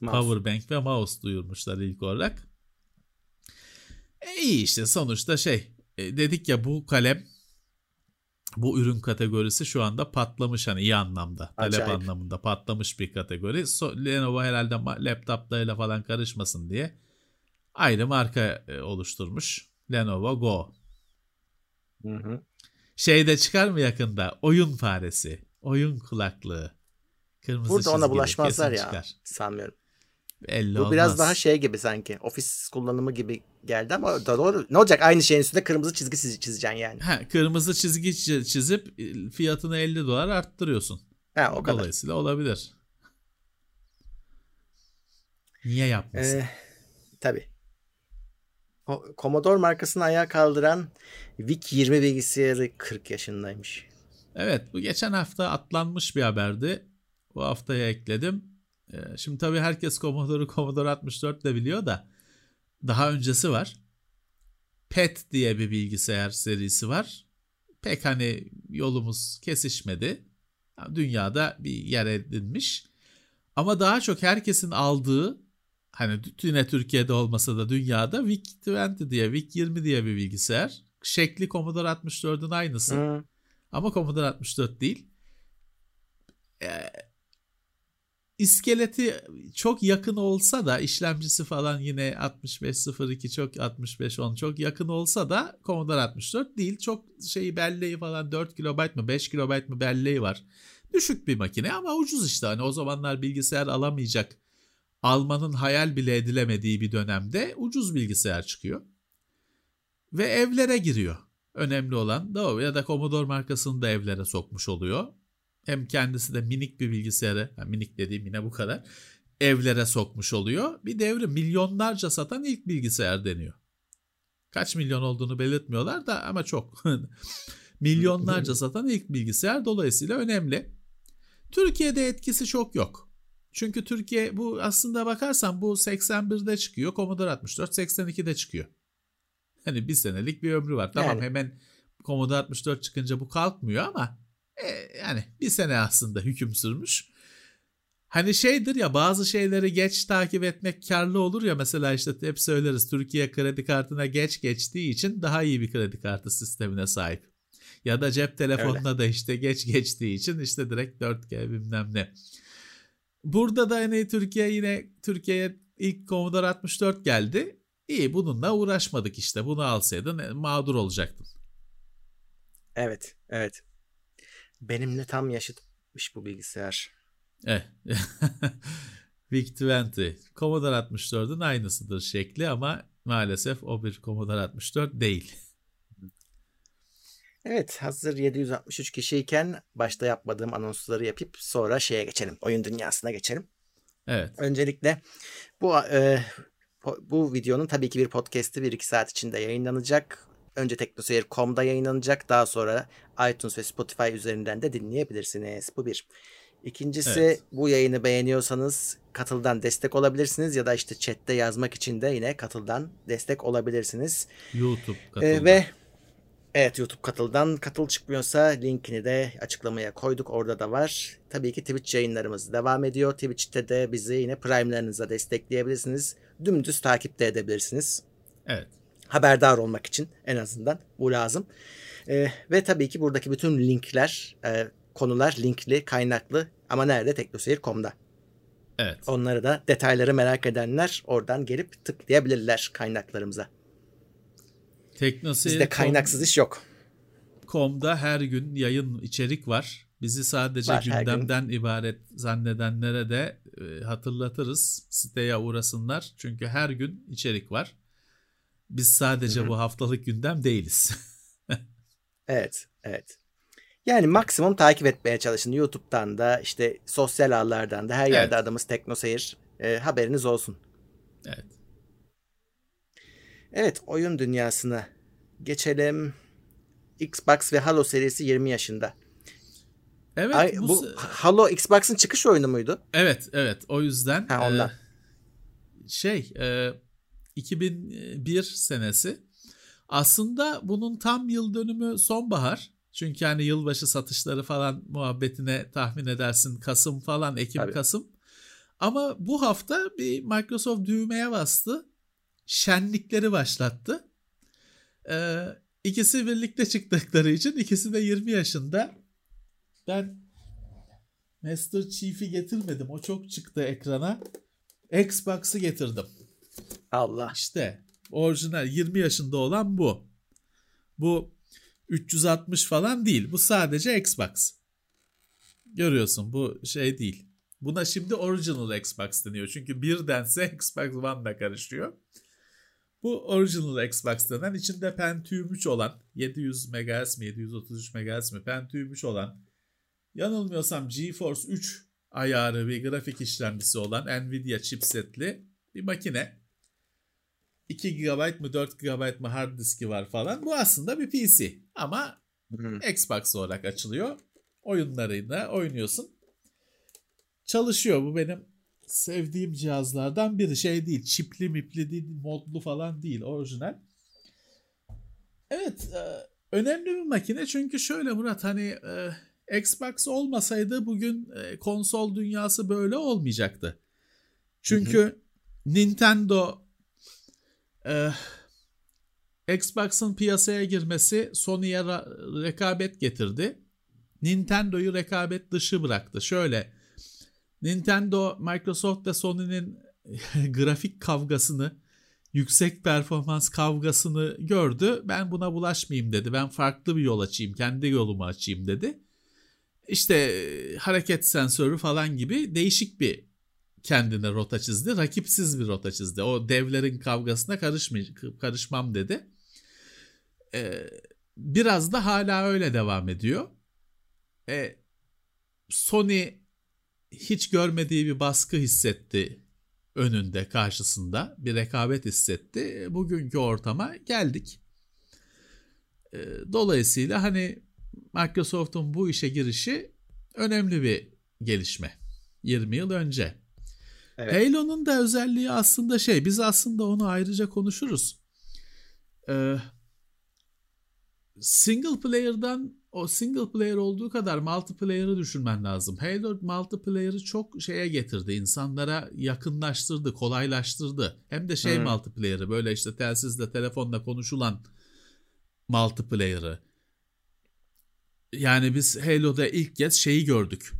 Mouse.
Powerbank ve mouse duyurmuşlar ilk olarak. E iyi işte sonuçta şey e, dedik ya bu kalem bu ürün kategorisi şu anda patlamış hani iyi anlamda. Talep
Acayip.
anlamında patlamış bir kategori. So- Lenovo herhalde laptoplarıyla falan karışmasın diye ayrı marka e, oluşturmuş. Lenovo Go.
Hı hı.
Şey de çıkar mı yakında? Oyun faresi. Oyun kulaklığı. Kırmızı
Burada ona bulaşmazlar ya.
çıkar.
Sanmıyorum.
Belli
Bu biraz
olmaz.
daha şey gibi sanki. Ofis kullanımı gibi geldi ama da doğru. Ne olacak? Aynı şeyin üstünde kırmızı çizgi çiz- çizeceksin yani.
Ha, kırmızı çizgi çi- çizip fiyatını 50 dolar arttırıyorsun.
Ha o kadar.
Dolayısıyla olabilir. Niye yapmasın?
Ee, tabii. O, Commodore markasını ayağa kaldıran VIC 20 bilgisayarı 40 yaşındaymış.
Evet bu geçen hafta atlanmış bir haberdi. Bu haftaya ekledim. Ee, şimdi tabii herkes Commodore'u Commodore 64 de biliyor da daha öncesi var. PET diye bir bilgisayar serisi var. Pek hani yolumuz kesişmedi. Dünyada bir yer edinmiş. Ama daha çok herkesin aldığı hani yine Türkiye'de olmasa da dünyada VIC-20 diye, VIC-20 diye bir bilgisayar. Şekli Commodore 64'ün aynısı.
Hı.
Ama Commodore 64 değil. Ee, iskeleti çok yakın olsa da işlemcisi falan yine 6502 çok 6510 çok yakın olsa da Commodore 64 değil. Çok şeyi belleği falan 4 KB mı 5 KB mı belleği var. Düşük bir makine ama ucuz işte hani o zamanlar bilgisayar alamayacak almanın hayal bile edilemediği bir dönemde ucuz bilgisayar çıkıyor. Ve evlere giriyor. Önemli olan da o ya da Commodore markasını da evlere sokmuş oluyor. Hem kendisi de minik bir bilgisayarı, yani minik dediğim yine bu kadar, evlere sokmuş oluyor. Bir devre milyonlarca satan ilk bilgisayar deniyor. Kaç milyon olduğunu belirtmiyorlar da ama çok. <laughs> milyonlarca satan ilk bilgisayar dolayısıyla önemli. Türkiye'de etkisi çok yok. Çünkü Türkiye bu aslında bakarsan bu 81'de çıkıyor. Commodore 64 82'de çıkıyor. Hani bir senelik bir ömrü var. Tamam yani. hemen Commodore 64 çıkınca bu kalkmıyor ama e, yani bir sene aslında hüküm sürmüş. Hani şeydir ya bazı şeyleri geç takip etmek karlı olur ya mesela işte hep söyleriz Türkiye kredi kartına geç geçtiği için daha iyi bir kredi kartı sistemine sahip. Ya da cep telefonuna Öyle. da işte geç geçtiği için işte direkt 4G bilmem ne. Burada da hani Türkiye yine Türkiye'ye ilk Commodore 64 geldi. İyi bununla uğraşmadık işte. Bunu alsaydın e, mağdur olacaktın.
Evet, evet. Benimle tam yaşıtmış bu bilgisayar.
Eh. <laughs> VIC 20. Commodore 64'ün aynısıdır şekli ama maalesef o bir Commodore 64 değil. <laughs>
Evet hazır 763 kişiyken başta yapmadığım anonsları yapıp sonra şeye geçelim. Oyun dünyasına geçelim.
Evet.
Öncelikle bu e, bu videonun tabii ki bir podcast'i 1-2 saat içinde yayınlanacak. Önce teknoseyir.com'da yayınlanacak. Daha sonra iTunes ve Spotify üzerinden de dinleyebilirsiniz. Bu bir. İkincisi evet. bu yayını beğeniyorsanız katıldan destek olabilirsiniz ya da işte chatte yazmak için de yine katıldan destek olabilirsiniz.
YouTube katıldan. Ee,
ve Evet YouTube katıldan katıl çıkmıyorsa linkini de açıklamaya koyduk. Orada da var. Tabii ki Twitch yayınlarımız devam ediyor. Twitch'te de bizi yine Prime'larınıza destekleyebilirsiniz. Dümdüz takip de edebilirsiniz.
Evet.
Haberdar olmak için en azından bu lazım. Ee, ve tabii ki buradaki bütün linkler, e, konular linkli, kaynaklı ama nerede? Teknoseyir.com'da.
Evet.
Onları da detayları merak edenler oradan gelip tıklayabilirler kaynaklarımıza.
Teknoseyir
Bizde kaynaksız iş yok.
Kom'da her gün yayın içerik var. Bizi sadece var, gündemden ibaret zannedenlere de e, hatırlatırız. Siteye uğrasınlar. Çünkü her gün içerik var. Biz sadece Hı-hı. bu haftalık gündem değiliz. <laughs>
evet, evet. Yani maksimum takip etmeye çalışın. YouTube'dan da işte sosyal ağlardan da her yerde evet. adımız Teknoseyir. E, haberiniz olsun.
Evet.
Evet oyun dünyasına geçelim. Xbox ve Halo serisi 20 yaşında.
Evet. Ay,
bu, bu Halo Xbox'ın çıkış oyunu muydu?
Evet evet o yüzden.
Ha, ondan.
E, şey e, 2001 senesi. Aslında bunun tam yıl dönümü sonbahar. Çünkü hani yılbaşı satışları falan muhabbetine tahmin edersin Kasım falan Ekim Tabii. Kasım. Ama bu hafta bir Microsoft düğmeye bastı şenlikleri başlattı. Ee, ikisi birlikte çıktıkları için ikisi de 20 yaşında. Ben Master Chief'i getirmedim. O çok çıktı ekrana. Xbox'ı getirdim.
Allah.
İşte orijinal 20 yaşında olan bu. Bu 360 falan değil. Bu sadece Xbox. Görüyorsun bu şey değil. Buna şimdi original Xbox deniyor. Çünkü birdense Xbox One'la karışıyor. Bu original Xbox denen içinde Pentium 3 olan 700 MHz mi 733 MHz mi Pentium 3 olan yanılmıyorsam GeForce 3 ayarı bir grafik işlemcisi olan Nvidia chipsetli bir makine. 2 GB mı 4 GB mı hard diski var falan. Bu aslında bir PC ama hmm. Xbox olarak açılıyor. Oyunlarıyla oynuyorsun. Çalışıyor bu benim sevdiğim cihazlardan biri. Şey değil, çipli mipli değil, modlu falan değil, orijinal. Evet, e, önemli bir makine çünkü şöyle Murat hani e, Xbox olmasaydı bugün e, konsol dünyası böyle olmayacaktı. Çünkü hı hı. Nintendo Xbox'ın piyasaya girmesi Sony'ye rekabet getirdi. Nintendo'yu rekabet dışı bıraktı. Şöyle Nintendo, Microsoft ve Sony'nin <laughs> grafik kavgasını, yüksek performans kavgasını gördü. Ben buna bulaşmayayım dedi. Ben farklı bir yol açayım, kendi yolumu açayım dedi. İşte hareket sensörü falan gibi değişik bir kendine rota çizdi. Rakipsiz bir rota çizdi. O devlerin kavgasına karışmay karışmam dedi. Ee, biraz da hala öyle devam ediyor. Ee, Sony hiç görmediği bir baskı hissetti önünde karşısında bir rekabet hissetti. Bugünkü ortama geldik. Ee, dolayısıyla hani Microsoft'un bu işe girişi önemli bir gelişme. 20 yıl önce. Evet. Halo'nun da özelliği aslında şey biz aslında onu ayrıca konuşuruz. Ee, single player'dan o single player olduğu kadar multiplayer'ı düşünmen lazım. Halo multiplayer'ı çok şeye getirdi. insanlara yakınlaştırdı, kolaylaştırdı. Hem de şey hmm. multiplayer'ı böyle işte telsizle, telefonla konuşulan multiplayer'ı. Yani biz Halo'da ilk kez şeyi gördük.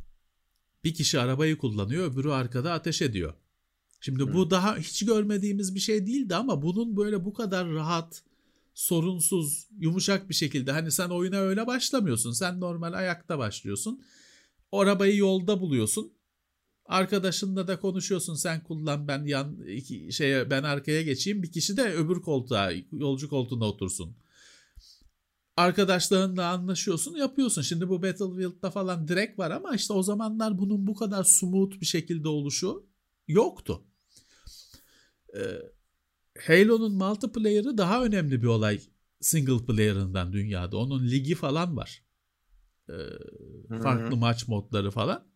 Bir kişi arabayı kullanıyor, öbürü arkada ateş ediyor. Şimdi bu daha hiç görmediğimiz bir şey değildi ama bunun böyle bu kadar rahat, sorunsuz, yumuşak bir şekilde hani sen oyuna öyle başlamıyorsun. Sen normal ayakta başlıyorsun. Arabayı yolda buluyorsun. Arkadaşınla da konuşuyorsun. Sen kullan ben yan iki, şeye ben arkaya geçeyim. Bir kişi de öbür koltuğa, yolcu koltuğuna otursun. Arkadaşlarınla anlaşıyorsun, yapıyorsun. Şimdi bu Battlefield'da falan direkt var ama işte o zamanlar bunun bu kadar smooth bir şekilde oluşu yoktu. Ee, Halo'nun multiplayer'ı daha önemli bir olay single player'ından dünyada. Onun ligi falan var. Ee, farklı maç modları falan.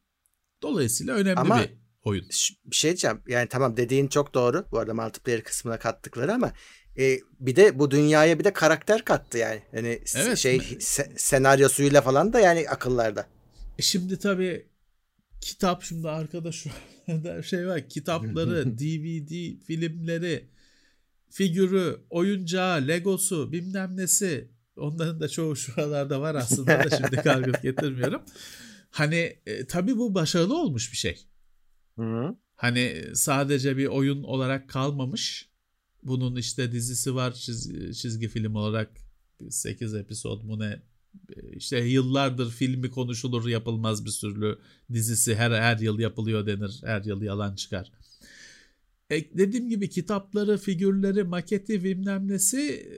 Dolayısıyla önemli ama bir oyun.
Bir şey diyeceğim. Yani tamam dediğin çok doğru. Bu arada multiplayer kısmına kattıkları ama e, bir de bu dünyaya bir de karakter kattı yani. Yani evet, şey se- senaryosuyla falan da yani akıllarda.
E şimdi tabii kitap şimdi arkada şu <laughs> şey var. Kitapları, <laughs> DVD, filmleri, figürü, oyuncağı, legosu, bilmem nesi onların da çoğu şuralarda var aslında da şimdi <laughs> kargo getirmiyorum. Hani e, tabii bu başarılı olmuş bir şey. Hı. Hani sadece bir oyun olarak kalmamış. Bunun işte dizisi var çizgi, çizgi film olarak 8 episod mu ne işte yıllardır filmi konuşulur yapılmaz bir sürü dizisi her her yıl yapılıyor denir her yıl yalan çıkar. E, dediğim gibi kitapları, figürleri, maketi bilmem nesi e,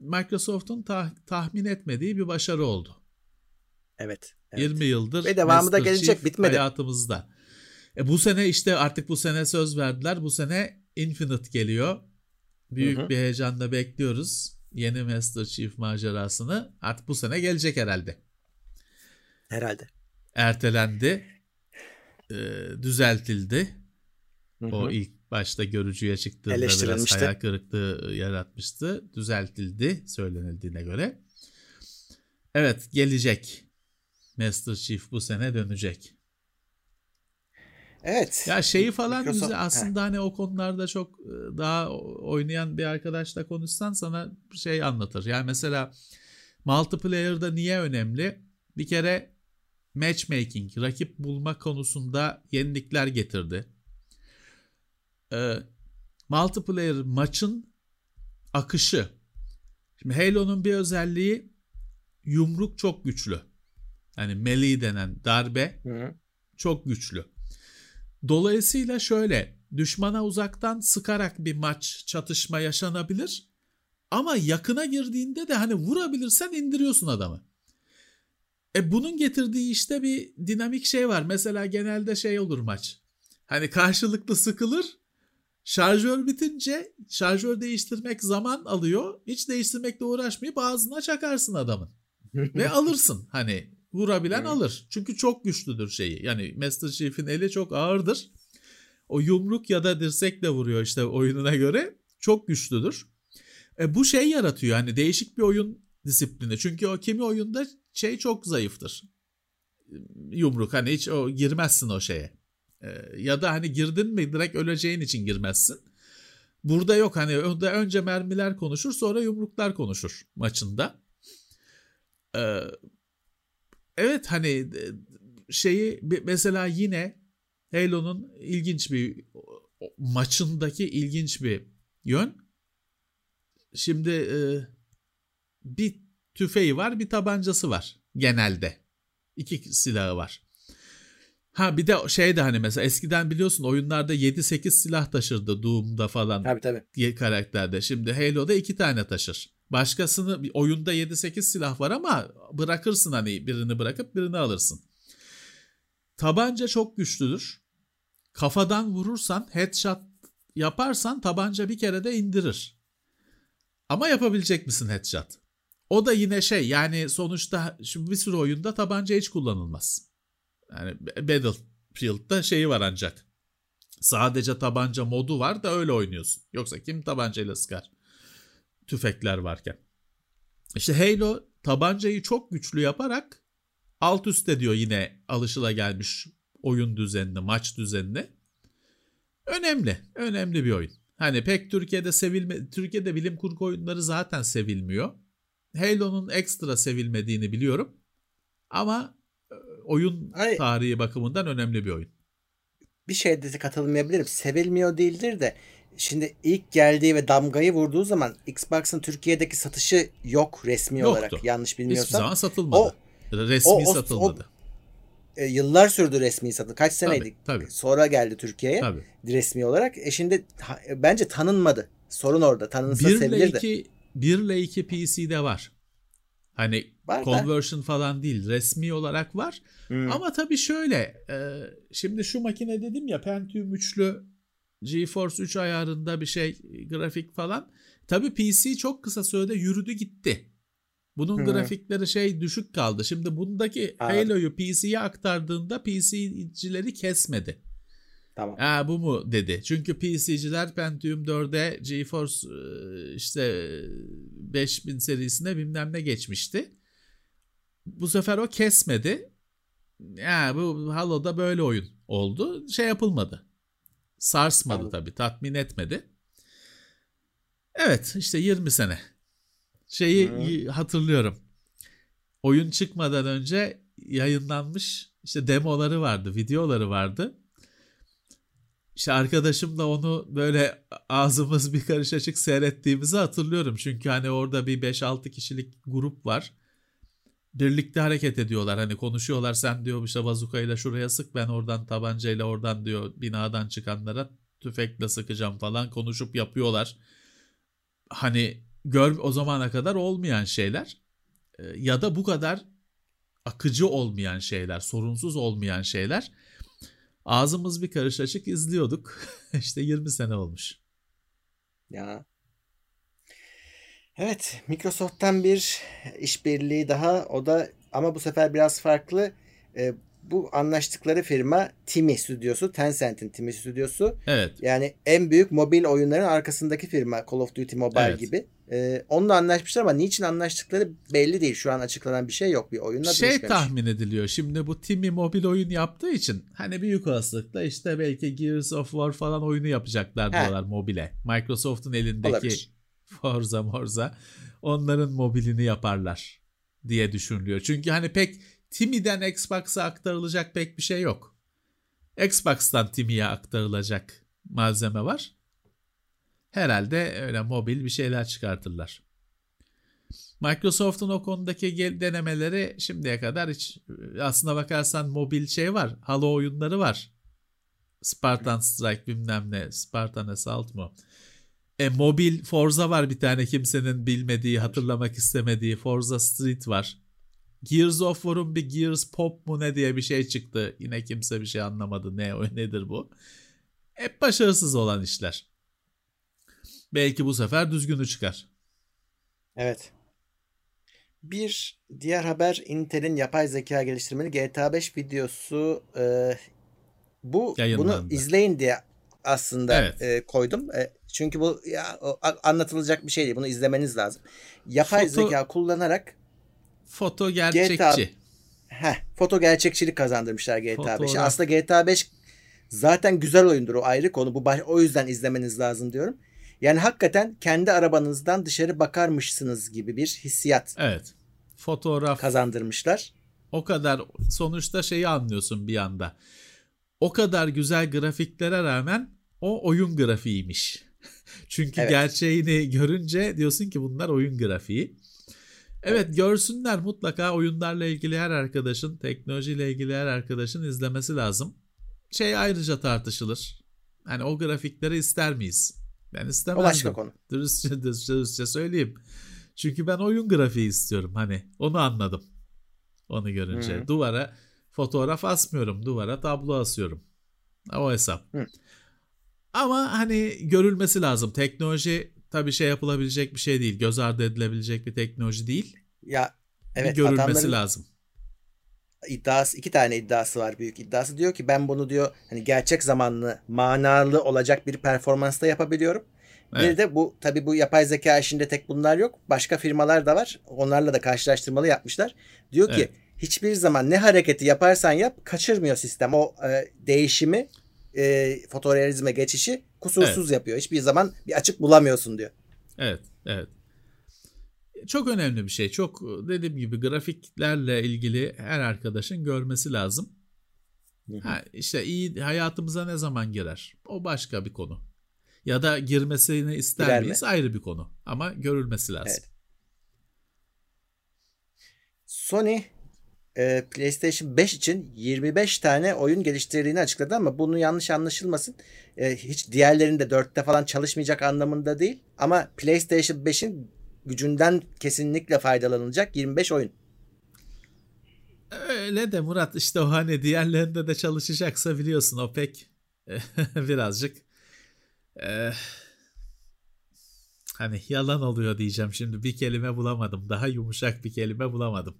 Microsoft'un tah- tahmin etmediği bir başarı oldu.
Evet,
evet. 20 yıldır
ve devamı da gelecek Chief bitmedi
hayatımızda. E, bu sene işte artık bu sene söz verdiler. Bu sene Infinite geliyor. Büyük hı hı. bir heyecanla bekliyoruz yeni Master Chief macerasını. Artık bu sene gelecek herhalde.
Herhalde.
Ertelendi. E, düzeltildi. Hı hı. O ilk başta görücüye çıktığında biraz hayal kırıklığı yaratmıştı. Düzeltildi söylenildiğine göre. Evet gelecek. Master Chief bu sene dönecek.
Evet.
Ya şeyi falan Microsoft... bize aslında He. hani o konularda çok e, daha oynayan bir arkadaşla konuşsan sana şey anlatır. Yani mesela multiplayer'da niye önemli? Bir kere matchmaking, rakip bulma konusunda yenilikler getirdi e, multiplayer maçın akışı. Şimdi Halo'nun bir özelliği yumruk çok güçlü. Yani melee denen darbe Hı. çok güçlü. Dolayısıyla şöyle düşmana uzaktan sıkarak bir maç çatışma yaşanabilir. Ama yakına girdiğinde de hani vurabilirsen indiriyorsun adamı. E bunun getirdiği işte bir dinamik şey var. Mesela genelde şey olur maç. Hani karşılıklı sıkılır Şarjör bitince şarjör değiştirmek zaman alıyor. Hiç değiştirmekle uğraşmayıp ağzına çakarsın adamın. <laughs> Ve alırsın hani vurabilen alır. Çünkü çok güçlüdür şeyi. Yani Master Chief'in eli çok ağırdır. O yumruk ya da dirsekle vuruyor işte oyununa göre. Çok güçlüdür. E, bu şey yaratıyor hani değişik bir oyun disiplini. Çünkü o kimi oyunda şey çok zayıftır. Yumruk hani hiç o girmezsin o şeye. Ee, ya da hani girdin mi direkt öleceğin için girmezsin. Burada yok hani önce mermiler konuşur sonra yumruklar konuşur maçında. Ee, evet hani e, şeyi mesela yine Halo'nun ilginç bir maçındaki ilginç bir yön. Şimdi e, bir tüfeği var bir tabancası var genelde. İki silahı var. Ha bir de şey de hani mesela eskiden biliyorsun oyunlarda 7-8 silah taşırdı Doom'da falan
Tabii tabii.
karakterde. Şimdi Halo'da 2 tane taşır. Başkasını oyunda 7-8 silah var ama bırakırsın hani birini bırakıp birini alırsın. Tabanca çok güçlüdür. Kafadan vurursan headshot yaparsan tabanca bir kere de indirir. Ama yapabilecek misin headshot? O da yine şey yani sonuçta şimdi bir sürü oyunda tabanca hiç kullanılmaz. Yani Battlefield'da şeyi var ancak. Sadece tabanca modu var da öyle oynuyorsun. Yoksa kim tabancayla sıkar? Tüfekler varken. İşte Halo tabancayı çok güçlü yaparak alt üst ediyor yine alışılagelmiş oyun düzenini, maç düzenini. Önemli, önemli bir oyun. Hani pek Türkiye'de sevilme, Türkiye'de bilim kurgu oyunları zaten sevilmiyor. Halo'nun ekstra sevilmediğini biliyorum. Ama e, oyun
Ay-
tarihi bakımından önemli bir oyun.
Bir şeyde de katılmayabilirim. Sevilmiyor değildir de şimdi ilk geldiği ve damgayı vurduğu zaman Xbox'ın Türkiye'deki satışı yok resmi
Yoktu.
olarak. Yanlış
Hiçbir
bilmiyorsam.
zaman satılmadı.
O-
Resmi
o- o-
satılmadı.
E, yıllar sürdü resmi satın. Kaç seneydi?
Tabii, tabii.
Sonra geldi Türkiye'ye
Tabii.
resmi olarak. E şimdi ha- bence tanınmadı. Sorun orada. Tanınsa
1 ile
sevilirdi.
2 1 ile 2 PC'de var. Hani
Var da.
conversion falan değil, resmi olarak var.
Hmm.
Ama tabii şöyle, e, şimdi şu makine dedim ya Pentium 3'lü GeForce 3 ayarında bir şey grafik falan. Tabii PC çok kısa sürede yürüdü gitti. Bunun
Hı.
grafikleri şey düşük kaldı. Şimdi bundaki
Anladım.
Halo'yu PC'ye aktardığında PC'cileri kesmedi.
Tamam.
Ha bu mu dedi. Çünkü PC'ciler Pentium 4'e GeForce e, işte e, 5000 serisine bilmem ne geçmişti. Bu sefer o kesmedi. Ya bu Halo'da böyle oyun oldu. Şey yapılmadı. Sarsmadı tabii. Tatmin etmedi. Evet işte 20 sene. Şeyi
Hı.
hatırlıyorum. Oyun çıkmadan önce yayınlanmış işte demoları vardı, videoları vardı. İşte arkadaşımla onu böyle ağzımız bir karış açık seyrettiğimizi hatırlıyorum. Çünkü hani orada bir 5-6 kişilik grup var. Birlikte hareket ediyorlar. Hani konuşuyorlar sen diyor işte bazukayla şuraya sık ben oradan tabancayla oradan diyor binadan çıkanlara tüfekle sıkacağım falan konuşup yapıyorlar. Hani gör o zamana kadar olmayan şeyler Ee, ya da bu kadar akıcı olmayan şeyler, sorunsuz olmayan şeyler. Ağzımız bir karış açık izliyorduk. <laughs> işte 20 sene olmuş.
Ya. Evet, Microsoft'tan bir işbirliği daha. O da ama bu sefer biraz farklı. Ee, bu anlaştıkları firma Timi stüdyosu, Tencent'in Timi stüdyosu.
Evet.
Yani en büyük mobil oyunların arkasındaki firma Call of Duty Mobile
Evet.
gibi. Ee, onunla anlaşmışlar ama niçin anlaştıkları belli değil. Şu an açıklanan bir şey yok. Bir oyunla
şey
dönüşmemiş.
tahmin ediliyor. Şimdi bu Timi mobil oyun yaptığı için hani büyük olasılıkla işte belki Gears of War falan oyunu yapacaklar diyorlar mobile. Microsoft'un elindeki
Olabilir. <laughs>
Forza Morza onların mobilini yaparlar diye düşünülüyor. Çünkü hani pek Timi'den Xbox'a aktarılacak pek bir şey yok. Xbox'tan Timi'ye aktarılacak malzeme var. Herhalde öyle mobil bir şeyler çıkartırlar. Microsoft'un o konudaki denemeleri şimdiye kadar hiç aslına bakarsan mobil şey var. Halo oyunları var. Spartan Strike bilmem ne. Spartan Assault mu? E, mobil Forza var bir tane kimsenin bilmediği, hatırlamak istemediği. Forza Street var. Gears of War'un bir Gears Pop mu ne diye bir şey çıktı. Yine kimse bir şey anlamadı. Ne o <laughs> nedir bu? Hep başarısız olan işler. Belki bu sefer düzgünü çıkar.
Evet. Bir diğer haber Intel'in yapay zeka geliştirmeli GTA 5 videosu e, bu
Yayınlandı.
bunu izleyin diye aslında
Evet.
e, koydum. E, çünkü bu ya, anlatılacak bir şey değil. Bunu izlemeniz lazım. Yapay
Foto-
zeka kullanarak
Foto gerçekçi.
heh, foto gerçekçilik kazandırmışlar GTA 5'e.
Fotoğraf-
Aslında GTA 5 zaten güzel oyundur o ayrı konu. Bu o yüzden izlemeniz lazım diyorum. Yani hakikaten kendi arabanızdan dışarı bakarmışsınız gibi bir hissiyat
Evet. Fotoğraf
kazandırmışlar.
o kadar sonuçta şeyi anlıyorsun bir anda. O kadar güzel grafiklere rağmen o oyun grafiğiymiş. <laughs> Çünkü
Evet.
gerçeğini görünce diyorsun ki bunlar oyun grafiği. Evet görsünler mutlaka oyunlarla ilgili her arkadaşın, teknolojiyle ilgili her arkadaşın izlemesi lazım. Şey ayrıca tartışılır. Hani o grafikleri ister miyiz? Ben istemezdim.
O başka konu.
Dürüstçe, dürüstçe, dürüstçe söyleyeyim. Çünkü ben oyun grafiği istiyorum. Hani onu anladım. Onu görünce.
Hı.
Duvara fotoğraf asmıyorum. Duvara tablo asıyorum. O hesap.
Hı.
Ama hani görülmesi lazım. Teknoloji tabii şey yapılabilecek bir şey değil. Göz ardı edilebilecek bir teknoloji değil.
Ya evet
bir görülmesi lazım.
iddiası iki tane iddiası var büyük iddiası diyor ki ben bunu diyor hani gerçek zamanlı manalı olacak bir performansta yapabiliyorum. Bir
Evet.
de bu tabii bu yapay zeka işinde tek bunlar yok. Başka firmalar da var. Onlarla da karşılaştırmalı yapmışlar. Diyor ki
Evet.
hiçbir zaman ne hareketi yaparsan yap kaçırmıyor sistem. O e, değişimi e, fotorealizme geçişi kusursuz yapıyor. Hiçbir zaman bir açık bulamıyorsun diyor.
Evet, evet. Çok önemli bir şey. Çok dediğim gibi grafiklerle ilgili her arkadaşın görmesi lazım. Ha, işte iyi hayatımıza ne zaman girer? O başka bir konu. Ya da girmesini ister
Girer mi?
miyiz? Ayrı bir konu. Ama görülmesi lazım.
Evet. Sony e, PlayStation 5 için 25 tane oyun geliştirdiğini açıkladı ama bunu yanlış anlaşılmasın. E, hiç diğerlerinde 4'te falan çalışmayacak anlamında değil. Ama PlayStation 5'in gücünden kesinlikle faydalanılacak 25 oyun.
Öyle de Murat işte o hani diğerlerinde de çalışacaksa biliyorsun o pek <laughs> birazcık eh, hani yalan oluyor diyeceğim şimdi bir kelime bulamadım daha yumuşak bir kelime bulamadım.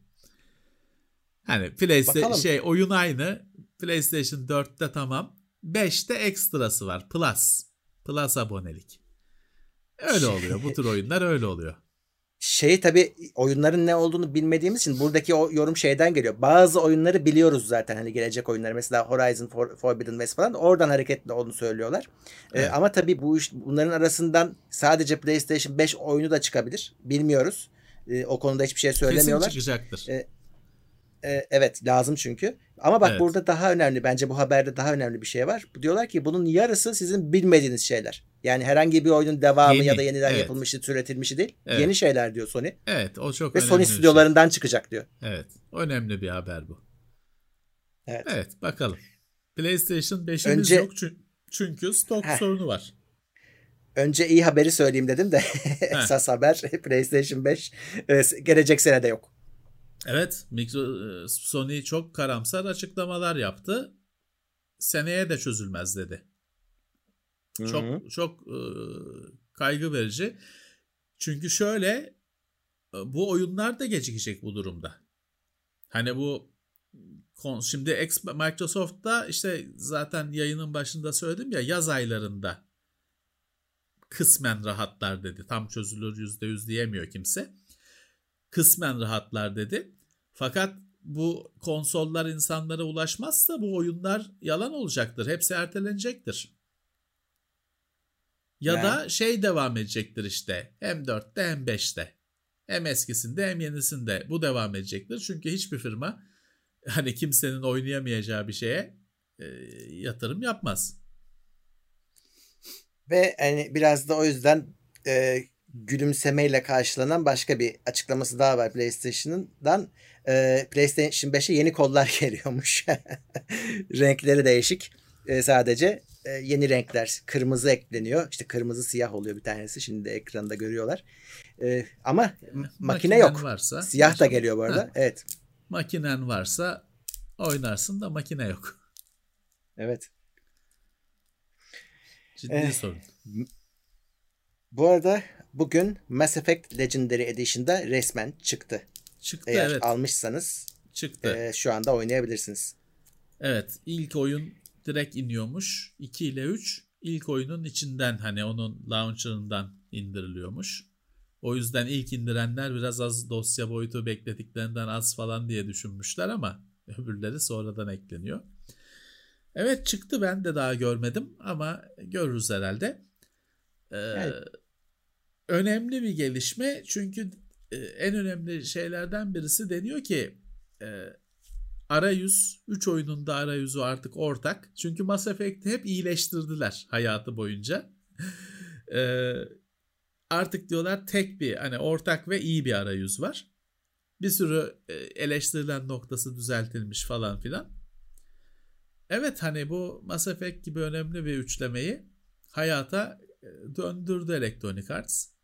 Hani PlayStation
Bakalım.
şey oyun aynı PlayStation 4'te tamam 5'te ekstrası var Plus Plus abonelik. Öyle oluyor bu tür oyunlar öyle oluyor.
Şey tabi oyunların ne olduğunu bilmediğimiz için buradaki o yorum şeyden geliyor. Bazı oyunları biliyoruz zaten hani gelecek oyunlar mesela Horizon For- Forbidden West falan oradan hareketle onu söylüyorlar. Ee,
Evet.
ama tabi bu iş bunların arasından sadece PlayStation 5 oyunu da çıkabilir. Bilmiyoruz. Ee, o konuda hiçbir şey
Kesin
söylemiyorlar.
çıkacaktır.
E, evet lazım çünkü. Ama bak
Evet.
burada daha önemli bence bu haberde daha önemli bir şey var. Diyorlar ki bunun yarısı sizin bilmediğiniz şeyler. Yani herhangi bir oyunun devamı
Yeni,
ya da yeniden
evet.
yapılmışı, türetilmişi değil.
Evet.
Yeni şeyler diyor Sony.
Evet o çok
Ve
önemli
Sony
bir şey.
stüdyolarından çıkacak diyor.
Evet. Önemli bir haber bu.
Evet.
Evet bakalım. PlayStation 5'imiz
Önce-
yok çün- çünkü stok
Heh.
sorunu var.
Önce iyi haberi söyleyeyim dedim de <laughs> esas haber <laughs> PlayStation 5 e, gelecek sene de yok.
Evet e, Sony çok karamsar açıklamalar yaptı. Seneye de çözülmez dedi. Çok çok e, kaygı verici. Çünkü şöyle e, bu oyunlar da gecikecek bu durumda. Hani bu şimdi Microsoft'ta işte zaten yayının başında söyledim ya yaz aylarında kısmen rahatlar dedi. Tam çözülür yüzde yüz diyemiyor kimse. Kısmen rahatlar dedi. Fakat bu konsollar insanlara ulaşmazsa bu oyunlar yalan olacaktır. Hepsi ertelenecektir. Ya
Yani.
da şey devam edecektir işte. Hem 4'te hem 5'te. Hem eskisinde hem yenisinde. Bu devam edecektir. Çünkü hiçbir firma <laughs> hani kimsenin oynayamayacağı bir şeye e, yatırım yapmaz.
Ve hani biraz da o yüzden e, gülümsemeyle karşılanan başka bir açıklaması daha var PlayStation'dan. E, PlayStation 5'e yeni kollar <laughs> geliyormuş. <laughs> Renkleri değişik. E, sadece e, yeni renkler. Kırmızı ekleniyor. İşte kırmızı siyah oluyor bir tanesi. Şimdi de ekranda görüyorlar. E, ama m- makine yok.
Varsa,
Siyah da geliyor bu arada.
Heh,
Evet.
makinen varsa oynarsın da makine yok.
Evet.
Ciddi
Eh,
sorun.
Bu arada bugün Mass Effect Legendary Edition'da resmen çıktı.
Çıktı
Eğer
evet.
almışsanız
Çıktı.
e, şu anda oynayabilirsiniz.
Evet ilk oyun direkt iniyormuş. 2 ile 3 ilk oyunun içinden hani onun launcher'ından indiriliyormuş. O yüzden ilk indirenler biraz az dosya boyutu beklediklerinden az falan diye düşünmüşler ama öbürleri sonradan ekleniyor. Evet çıktı ben de daha görmedim ama görürüz herhalde. Ee,
Yani-
Önemli bir gelişme çünkü e, en önemli şeylerden birisi deniyor ki e, arayüz 3 oyunun da arayüzü artık ortak. Çünkü Mass Effect'i hep iyileştirdiler hayatı boyunca. Ee, <laughs> artık diyorlar tek bir hani ortak ve iyi bir arayüz var. Bir sürü e, eleştirilen noktası düzeltilmiş falan filan. Evet hani bu Mass Effect gibi önemli bir üçlemeyi hayata e, döndürdü Electronic Arts.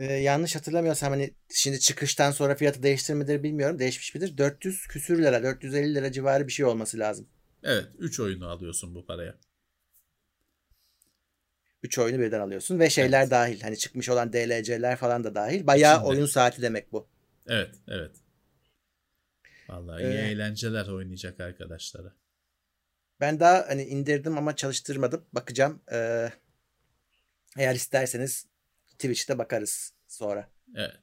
Ee, yanlış hatırlamıyorsam hani şimdi çıkıştan sonra fiyatı değiştirmedir bilmiyorum. Değişmiş midir? 400 küsür lira, 450 lira civarı bir şey olması lazım.
Evet 3 oyunu alıyorsun bu paraya.
3 oyunu birden alıyorsun ve şeyler evet. dahil. Hani çıkmış olan DLC'ler falan da dahil. Bayağı İçinde. oyun saati demek bu.
Evet, evet. Vallahi iyi ee, eğlenceler oynayacak arkadaşlara.
Ben daha hani indirdim ama çalıştırmadım. Bakacağım. Ee, eğer isterseniz Twitch'te bakarız sonra.
Evet.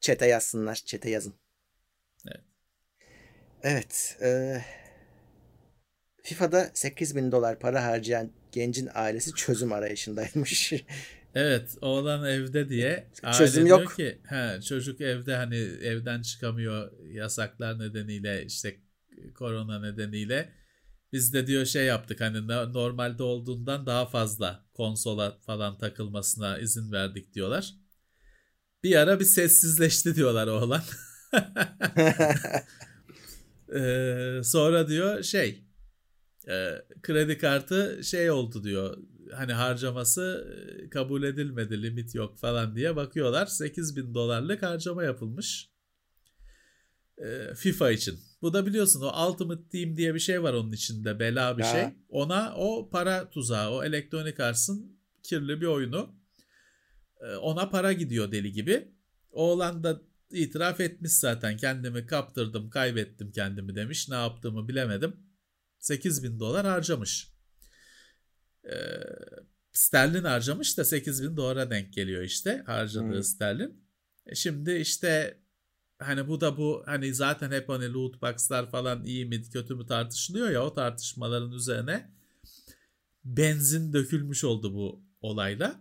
Çete yazsınlar. Çete yazın.
Evet.
Evet. E, FIFA'da 8 bin dolar para harcayan gencin ailesi çözüm arayışındaymış. <laughs>
Evet oğlan evde diye çözüm yok ki he, çocuk evde hani evden çıkamıyor yasaklar nedeniyle işte korona nedeniyle biz de diyor şey yaptık hani normalde olduğundan daha fazla konsola falan takılmasına izin verdik diyorlar. Bir ara bir sessizleşti diyorlar oğlan. <laughs> ee, sonra diyor şey e, kredi kartı şey oldu diyor hani harcaması e, kabul edilmedi limit yok falan diye bakıyorlar 8 bin dolarlık harcama yapılmış e, FIFA için. Bu da biliyorsun o Ultimate Team diye bir şey var onun içinde bela bir ya. şey. Ona o para tuzağı o Electronic Arts'ın kirli bir oyunu. E, ona para gidiyor deli gibi. Oğlan da itiraf etmiş zaten kendimi kaptırdım kaybettim kendimi demiş ne yaptığımı bilemedim. 8 bin dolar harcamış. E, sterlin harcamış da 8 bin dolara denk geliyor işte harcadığı hmm. sterlin. E şimdi işte hani bu da bu hani zaten hep hani loot box'lar falan iyi mi kötü mü tartışılıyor ya o tartışmaların üzerine benzin dökülmüş oldu bu olayla.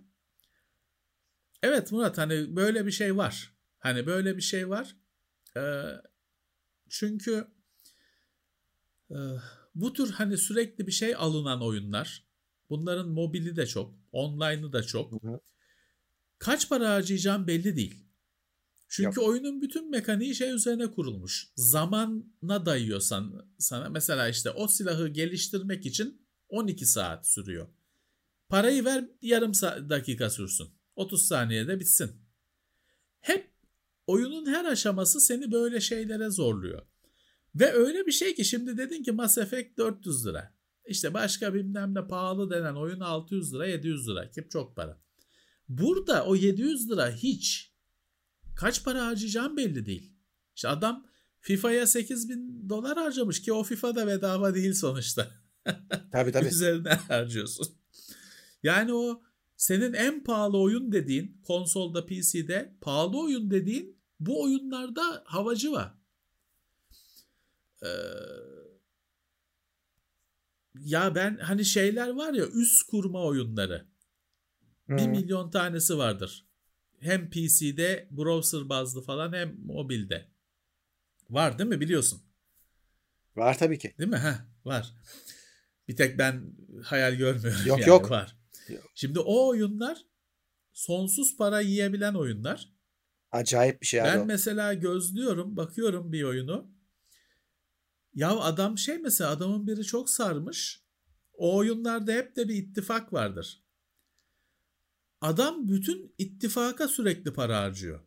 Evet Murat hani böyle bir şey var. Hani böyle bir şey var. Ee, çünkü e, bu tür hani sürekli bir şey alınan oyunlar bunların mobili de çok, online'ı da çok. Hı hı. Kaç para harcayacağım belli değil. Çünkü Yok. oyunun bütün mekaniği şey üzerine kurulmuş. Zamanla dayıyorsan sana mesela işte o silahı geliştirmek için 12 saat sürüyor. Parayı ver yarım dakika sürsün. 30 saniyede bitsin. Hep oyunun her aşaması seni böyle şeylere zorluyor. Ve öyle bir şey ki şimdi dedin ki Mass Effect 400 lira. İşte başka bilmem ne pahalı denen oyun 600 lira 700 lira. Ki çok para. Burada o 700 lira hiç kaç para harcayacağım belli değil. İşte adam FIFA'ya 8 bin dolar harcamış ki o FIFA da bedava değil sonuçta. <laughs>
Tabii tabii.
Üzerine harcıyorsun. Yani o senin en pahalı oyun dediğin konsolda PC'de pahalı oyun dediğin bu oyunlarda havacı var. Ee, ya ben hani şeyler var ya üst kurma oyunları. Hmm. Bir milyon tanesi vardır. Hem PC'de browser bazlı falan hem mobilde. Var değil mi biliyorsun?
Var tabii ki.
Değil mi? Ha, var. Bir tek ben hayal görmüyorum.
Yok
yani.
yok.
Var. Şimdi o oyunlar sonsuz para yiyebilen oyunlar.
Acayip bir şey
Ben
abi.
mesela gözlüyorum, bakıyorum bir oyunu. Ya adam şey mesela adamın biri çok sarmış. O oyunlarda hep de bir ittifak vardır. Adam bütün ittifaka sürekli para harcıyor.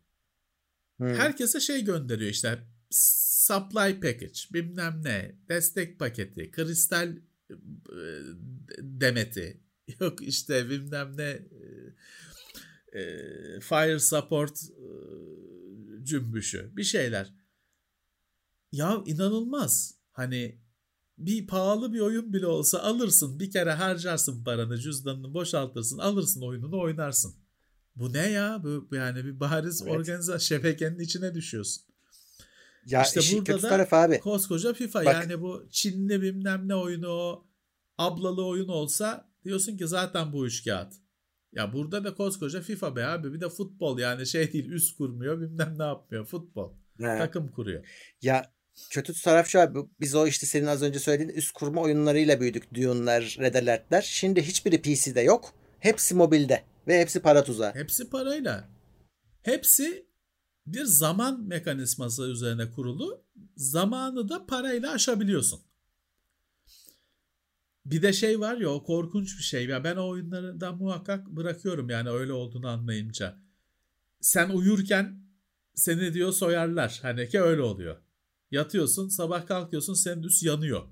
Hmm. Herkese şey gönderiyor işte supply package bilmem ne destek paketi kristal e, demeti <laughs> yok işte bilmem ne e, fire support e, cümbüşü bir şeyler. Ya inanılmaz. Hani bir pahalı bir oyun bile olsa alırsın bir kere harcarsın paranı cüzdanını boşaltırsın alırsın oyununu oynarsın. Bu ne ya? Bu yani bir bariz evet. organize şebekenin içine düşüyorsun. Ya işte burada da taraf abi. koskoca FIFA Bak. yani bu Çinli bilmem ne oyunu o ablalı oyun olsa diyorsun ki zaten bu üç kağıt. Ya burada da koskoca FIFA be abi bir de futbol yani şey değil üst kurmuyor bilmem ne yapmıyor futbol. He. Takım kuruyor.
Ya kötü taraf şu abi biz o işte senin az önce söylediğin üst kurma oyunlarıyla büyüdük. Dune'lar, Red Alert'ler. Şimdi hiçbiri PC'de yok. Hepsi mobilde ve hepsi para tuzağı.
Hepsi parayla. Hepsi bir zaman mekanizması üzerine kurulu. Zamanı da parayla aşabiliyorsun. Bir de şey var ya o korkunç bir şey. Ya ben o oyunlardan muhakkak bırakıyorum yani öyle olduğunu anlayınca. Sen uyurken seni diyor soyarlar. Hani ki öyle oluyor. Yatıyorsun sabah kalkıyorsun senin üst yanıyor.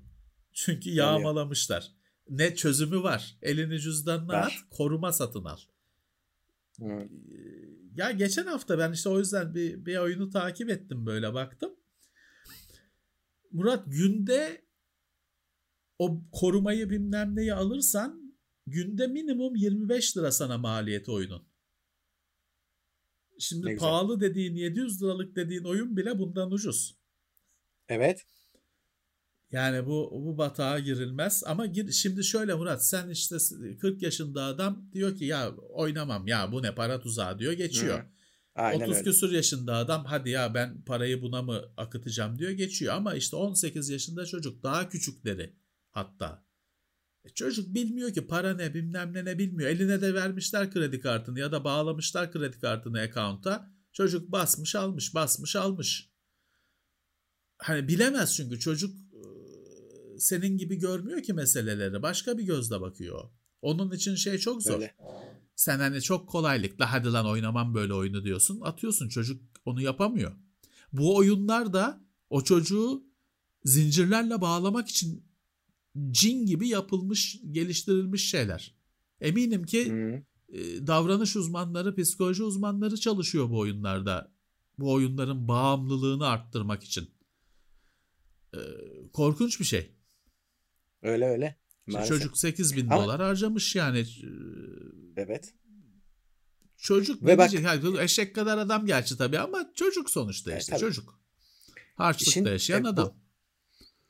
Çünkü yağmalamışlar. Ne çözümü var? Elini cüzdanına at, koruma satın al.
Hı.
Ya geçen hafta ben işte o yüzden bir, bir oyunu takip ettim böyle baktım. Murat günde o korumayı bilmem neyi alırsan günde minimum 25 lira sana maliyeti oyunun. Şimdi
Ne güzel.
pahalı dediğin 700 liralık dediğin oyun bile bundan ucuz.
Evet.
Yani bu bu batağa girilmez ama gir, şimdi şöyle Murat sen işte 40 yaşında adam diyor ki ya oynamam ya bu ne para tuzağı diyor geçiyor.
Hı. Aynen
30
öyle.
küsur yaşında adam hadi ya ben parayı buna mı akıtacağım diyor geçiyor ama işte 18 yaşında çocuk daha küçükleri hatta. E çocuk bilmiyor ki para ne bilmem ne ne bilmiyor. Eline de vermişler kredi kartını ya da bağlamışlar kredi kartını account'a. Çocuk basmış almış basmış almış. Hani bilemez çünkü çocuk senin gibi görmüyor ki meseleleri. Başka bir gözle bakıyor. Onun için şey çok zor.
Öyle.
Sen hani çok kolaylıkla hadi lan oynamam böyle oyunu diyorsun. Atıyorsun çocuk onu yapamıyor. Bu oyunlar da o çocuğu zincirlerle bağlamak için cin gibi yapılmış, geliştirilmiş şeyler. Eminim ki
Hı.
davranış uzmanları, psikoloji uzmanları çalışıyor bu oyunlarda. Bu oyunların bağımlılığını arttırmak için. E, korkunç bir şey.
Öyle öyle. Maalesef.
çocuk 8 bin
Ama-
dolar harcamış yani. E,
Evet.
Çocuk
Ve
ne
bak-
diyecek? Yani eşek kadar adam gerçi tabii ama çocuk sonuçta
Evet,
işte
tabii.
çocuk. Harçlıkta
İşin-
yaşayan
e, bu-
adam.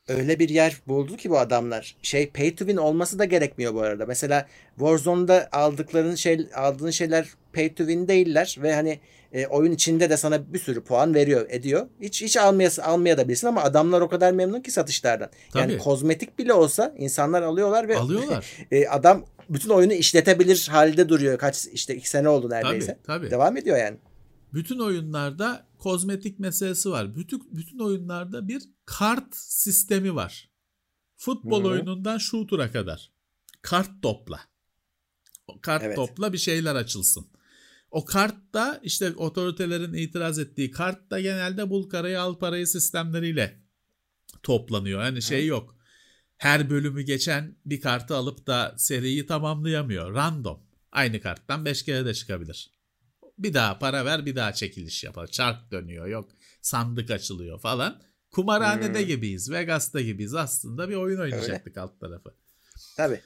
öyle bir yer buldu ki bu adamlar. Şey pay to win olması da gerekmiyor bu arada. Mesela Warzone'da aldıkların şey aldığın şeyler pay to win değiller ve hani e, oyun içinde de sana bir sürü puan veriyor, ediyor. Hiç hiç almaya almaya da bilsin ama adamlar o kadar memnun ki satışlardan. Yani
Tabii.
kozmetik bile olsa insanlar alıyorlar ve
Alıyorlar. <laughs>
e, adam bütün oyunu işletebilir halde duruyor. Kaç işte iki sene oldu
tabii
neredeyse.
tabii.
Devam ediyor yani.
Bütün oyunlarda kozmetik meselesi var. Bütün bütün oyunlarda bir kart sistemi var. Futbol
Hı hı.
oyunundan shooter'a kadar. Kart topla. Kart
Evet.
topla bir şeyler açılsın. O kartta işte otoritelerin itiraz ettiği kartta genelde bul karayı al parayı sistemleriyle toplanıyor. Hani şey yok. Her bölümü geçen bir kartı alıp da seriyi tamamlayamıyor. Random. Aynı karttan 5 kere de çıkabilir. Bir daha para ver bir daha çekiliş yapar. Çark dönüyor yok sandık açılıyor falan. Kumarhanede
Hmm.
gibiyiz. Vegas'ta gibiyiz. Aslında bir oyun oynayacaktık alt tarafı.
Tabii.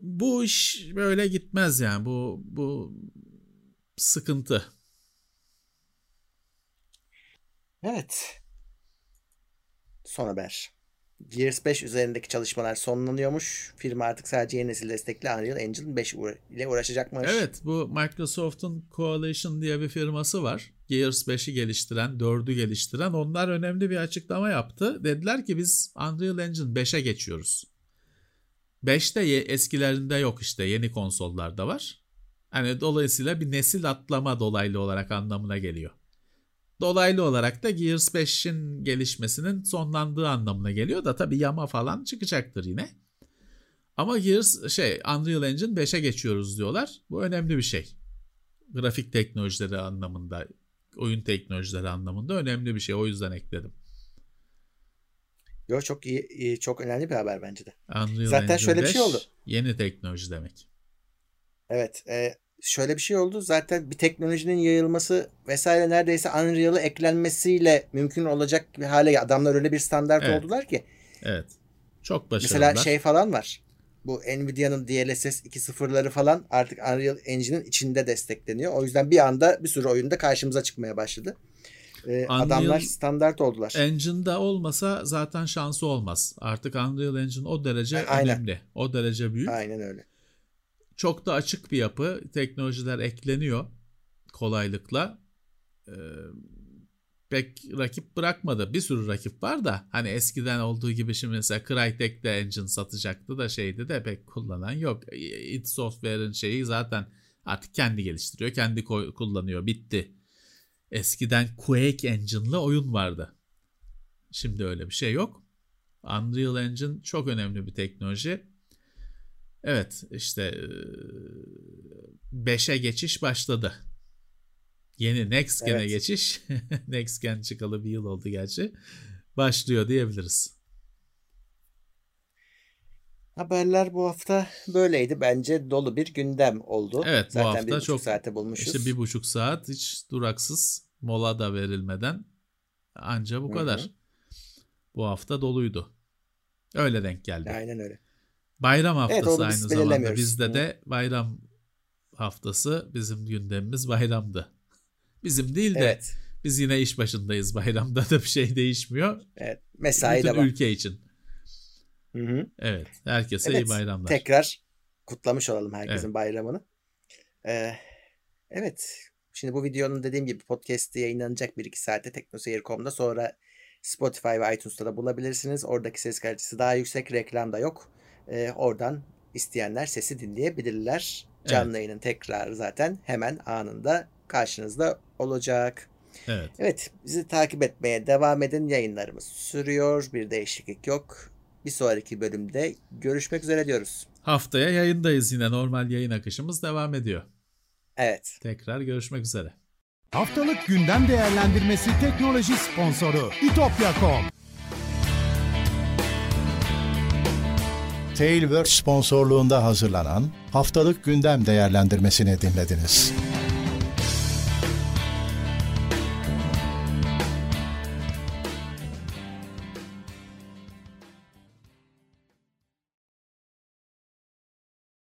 Bu iş böyle gitmez yani. Bu bu sıkıntı.
Evet. Son haber. Gears 5 üzerindeki çalışmalar sonlanıyormuş. Firma artık sadece yeni nesil destekli Unreal Engine 5 uğra- ile uğraşacakmış.
Evet bu Microsoft'un Coalition diye bir firması var. Gears 5'i geliştiren, 4'ü geliştiren onlar önemli bir açıklama yaptı. Dediler ki biz Unreal Engine 5'e geçiyoruz. 5'te ye- eskilerinde yok işte yeni konsollarda var. Hani dolayısıyla bir nesil atlama dolaylı olarak anlamına geliyor. Dolaylı olarak da Gears 5'in gelişmesinin sonlandığı anlamına geliyor da tabii yama falan çıkacaktır yine. Ama Gears şey Unreal Engine 5'e geçiyoruz diyorlar. Bu önemli bir şey. Grafik teknolojileri anlamında, oyun teknolojileri anlamında önemli bir şey. O yüzden ekledim.
Yo, çok iyi, iyi, çok önemli bir haber bence de.
Unreal
Zaten
Engine
şöyle bir şey
5
oldu.
Yeni teknoloji demek.
Evet. e, şöyle bir şey oldu. Zaten bir teknolojinin yayılması vesaire neredeyse Unreal'a eklenmesiyle mümkün olacak bir hale. Adamlar öyle bir standart
Evet.
oldular ki.
Evet. Çok başarılılar.
Mesela şey falan var. Bu Nvidia'nın DLSS 2.0'ları falan artık Unreal Engine'in içinde destekleniyor. O yüzden bir anda bir sürü oyunda karşımıza çıkmaya başladı. Ee,
Unreal-
adamlar standart oldular.
Engine'da olmasa zaten şansı olmaz. Artık Unreal Engine o derece
Aynen.
önemli. O derece büyük.
Aynen öyle.
Çok da açık bir yapı. Teknolojiler ekleniyor kolaylıkla. Ee, pek rakip bırakmadı. Bir sürü rakip var da hani eskiden olduğu gibi şimdi mesela Crytek de engine satacaktı da şeydi de pek kullanan yok. id Software'ın şeyi zaten artık kendi geliştiriyor, kendi kullanıyor. Bitti. Eskiden Quake Engine'lı oyun vardı. Şimdi öyle bir şey yok. Unreal Engine çok önemli bir teknoloji. Evet işte 5'e geçiş başladı. Yeni Next Gen'e evet. geçiş. <laughs> Next Gen çıkalı bir yıl oldu gerçi. Başlıyor diyebiliriz.
Haberler bu hafta böyleydi. Bence dolu bir gündem oldu.
Evet bu Zaten hafta çok saate bulmuşuz. İşte bir buçuk saat hiç duraksız mola da verilmeden anca bu kadar. Hı-hı. Bu hafta doluydu. Öyle denk geldi.
Aynen öyle.
Bayram haftası evet, aynı zamanda. Bizde de bayram haftası bizim gündemimiz bayramdı. Bizim değil de evet. biz yine iş başındayız bayramda da bir şey değişmiyor.
Evet. Mesai
Bütün
de var.
ülke için.
Hı hı.
Evet. Herkese evet, iyi bayramlar.
Tekrar kutlamış olalım herkesin evet. bayramını. Ee, evet. Şimdi bu videonun dediğim gibi podcast'i yayınlanacak 1-2 saate teknoseyir.com'da sonra Spotify ve iTunes'ta da bulabilirsiniz. Oradaki ses kalitesi daha yüksek. Reklam da yok. Ee, oradan isteyenler sesi dinleyebilirler. Canlı evet. yayının tekrar zaten hemen anında karşınızda olacak.
Evet.
Evet, bizi takip etmeye devam edin. Yayınlarımız sürüyor. Bir değişiklik yok. Bir sonraki bölümde görüşmek üzere diyoruz.
Haftaya yayındayız yine. Normal yayın akışımız devam ediyor.
Evet.
Tekrar görüşmek üzere.
Haftalık gündem değerlendirmesi teknoloji sponsoru itopya.com
Tailwords sponsorluğunda hazırlanan haftalık gündem değerlendirmesini dinlediniz.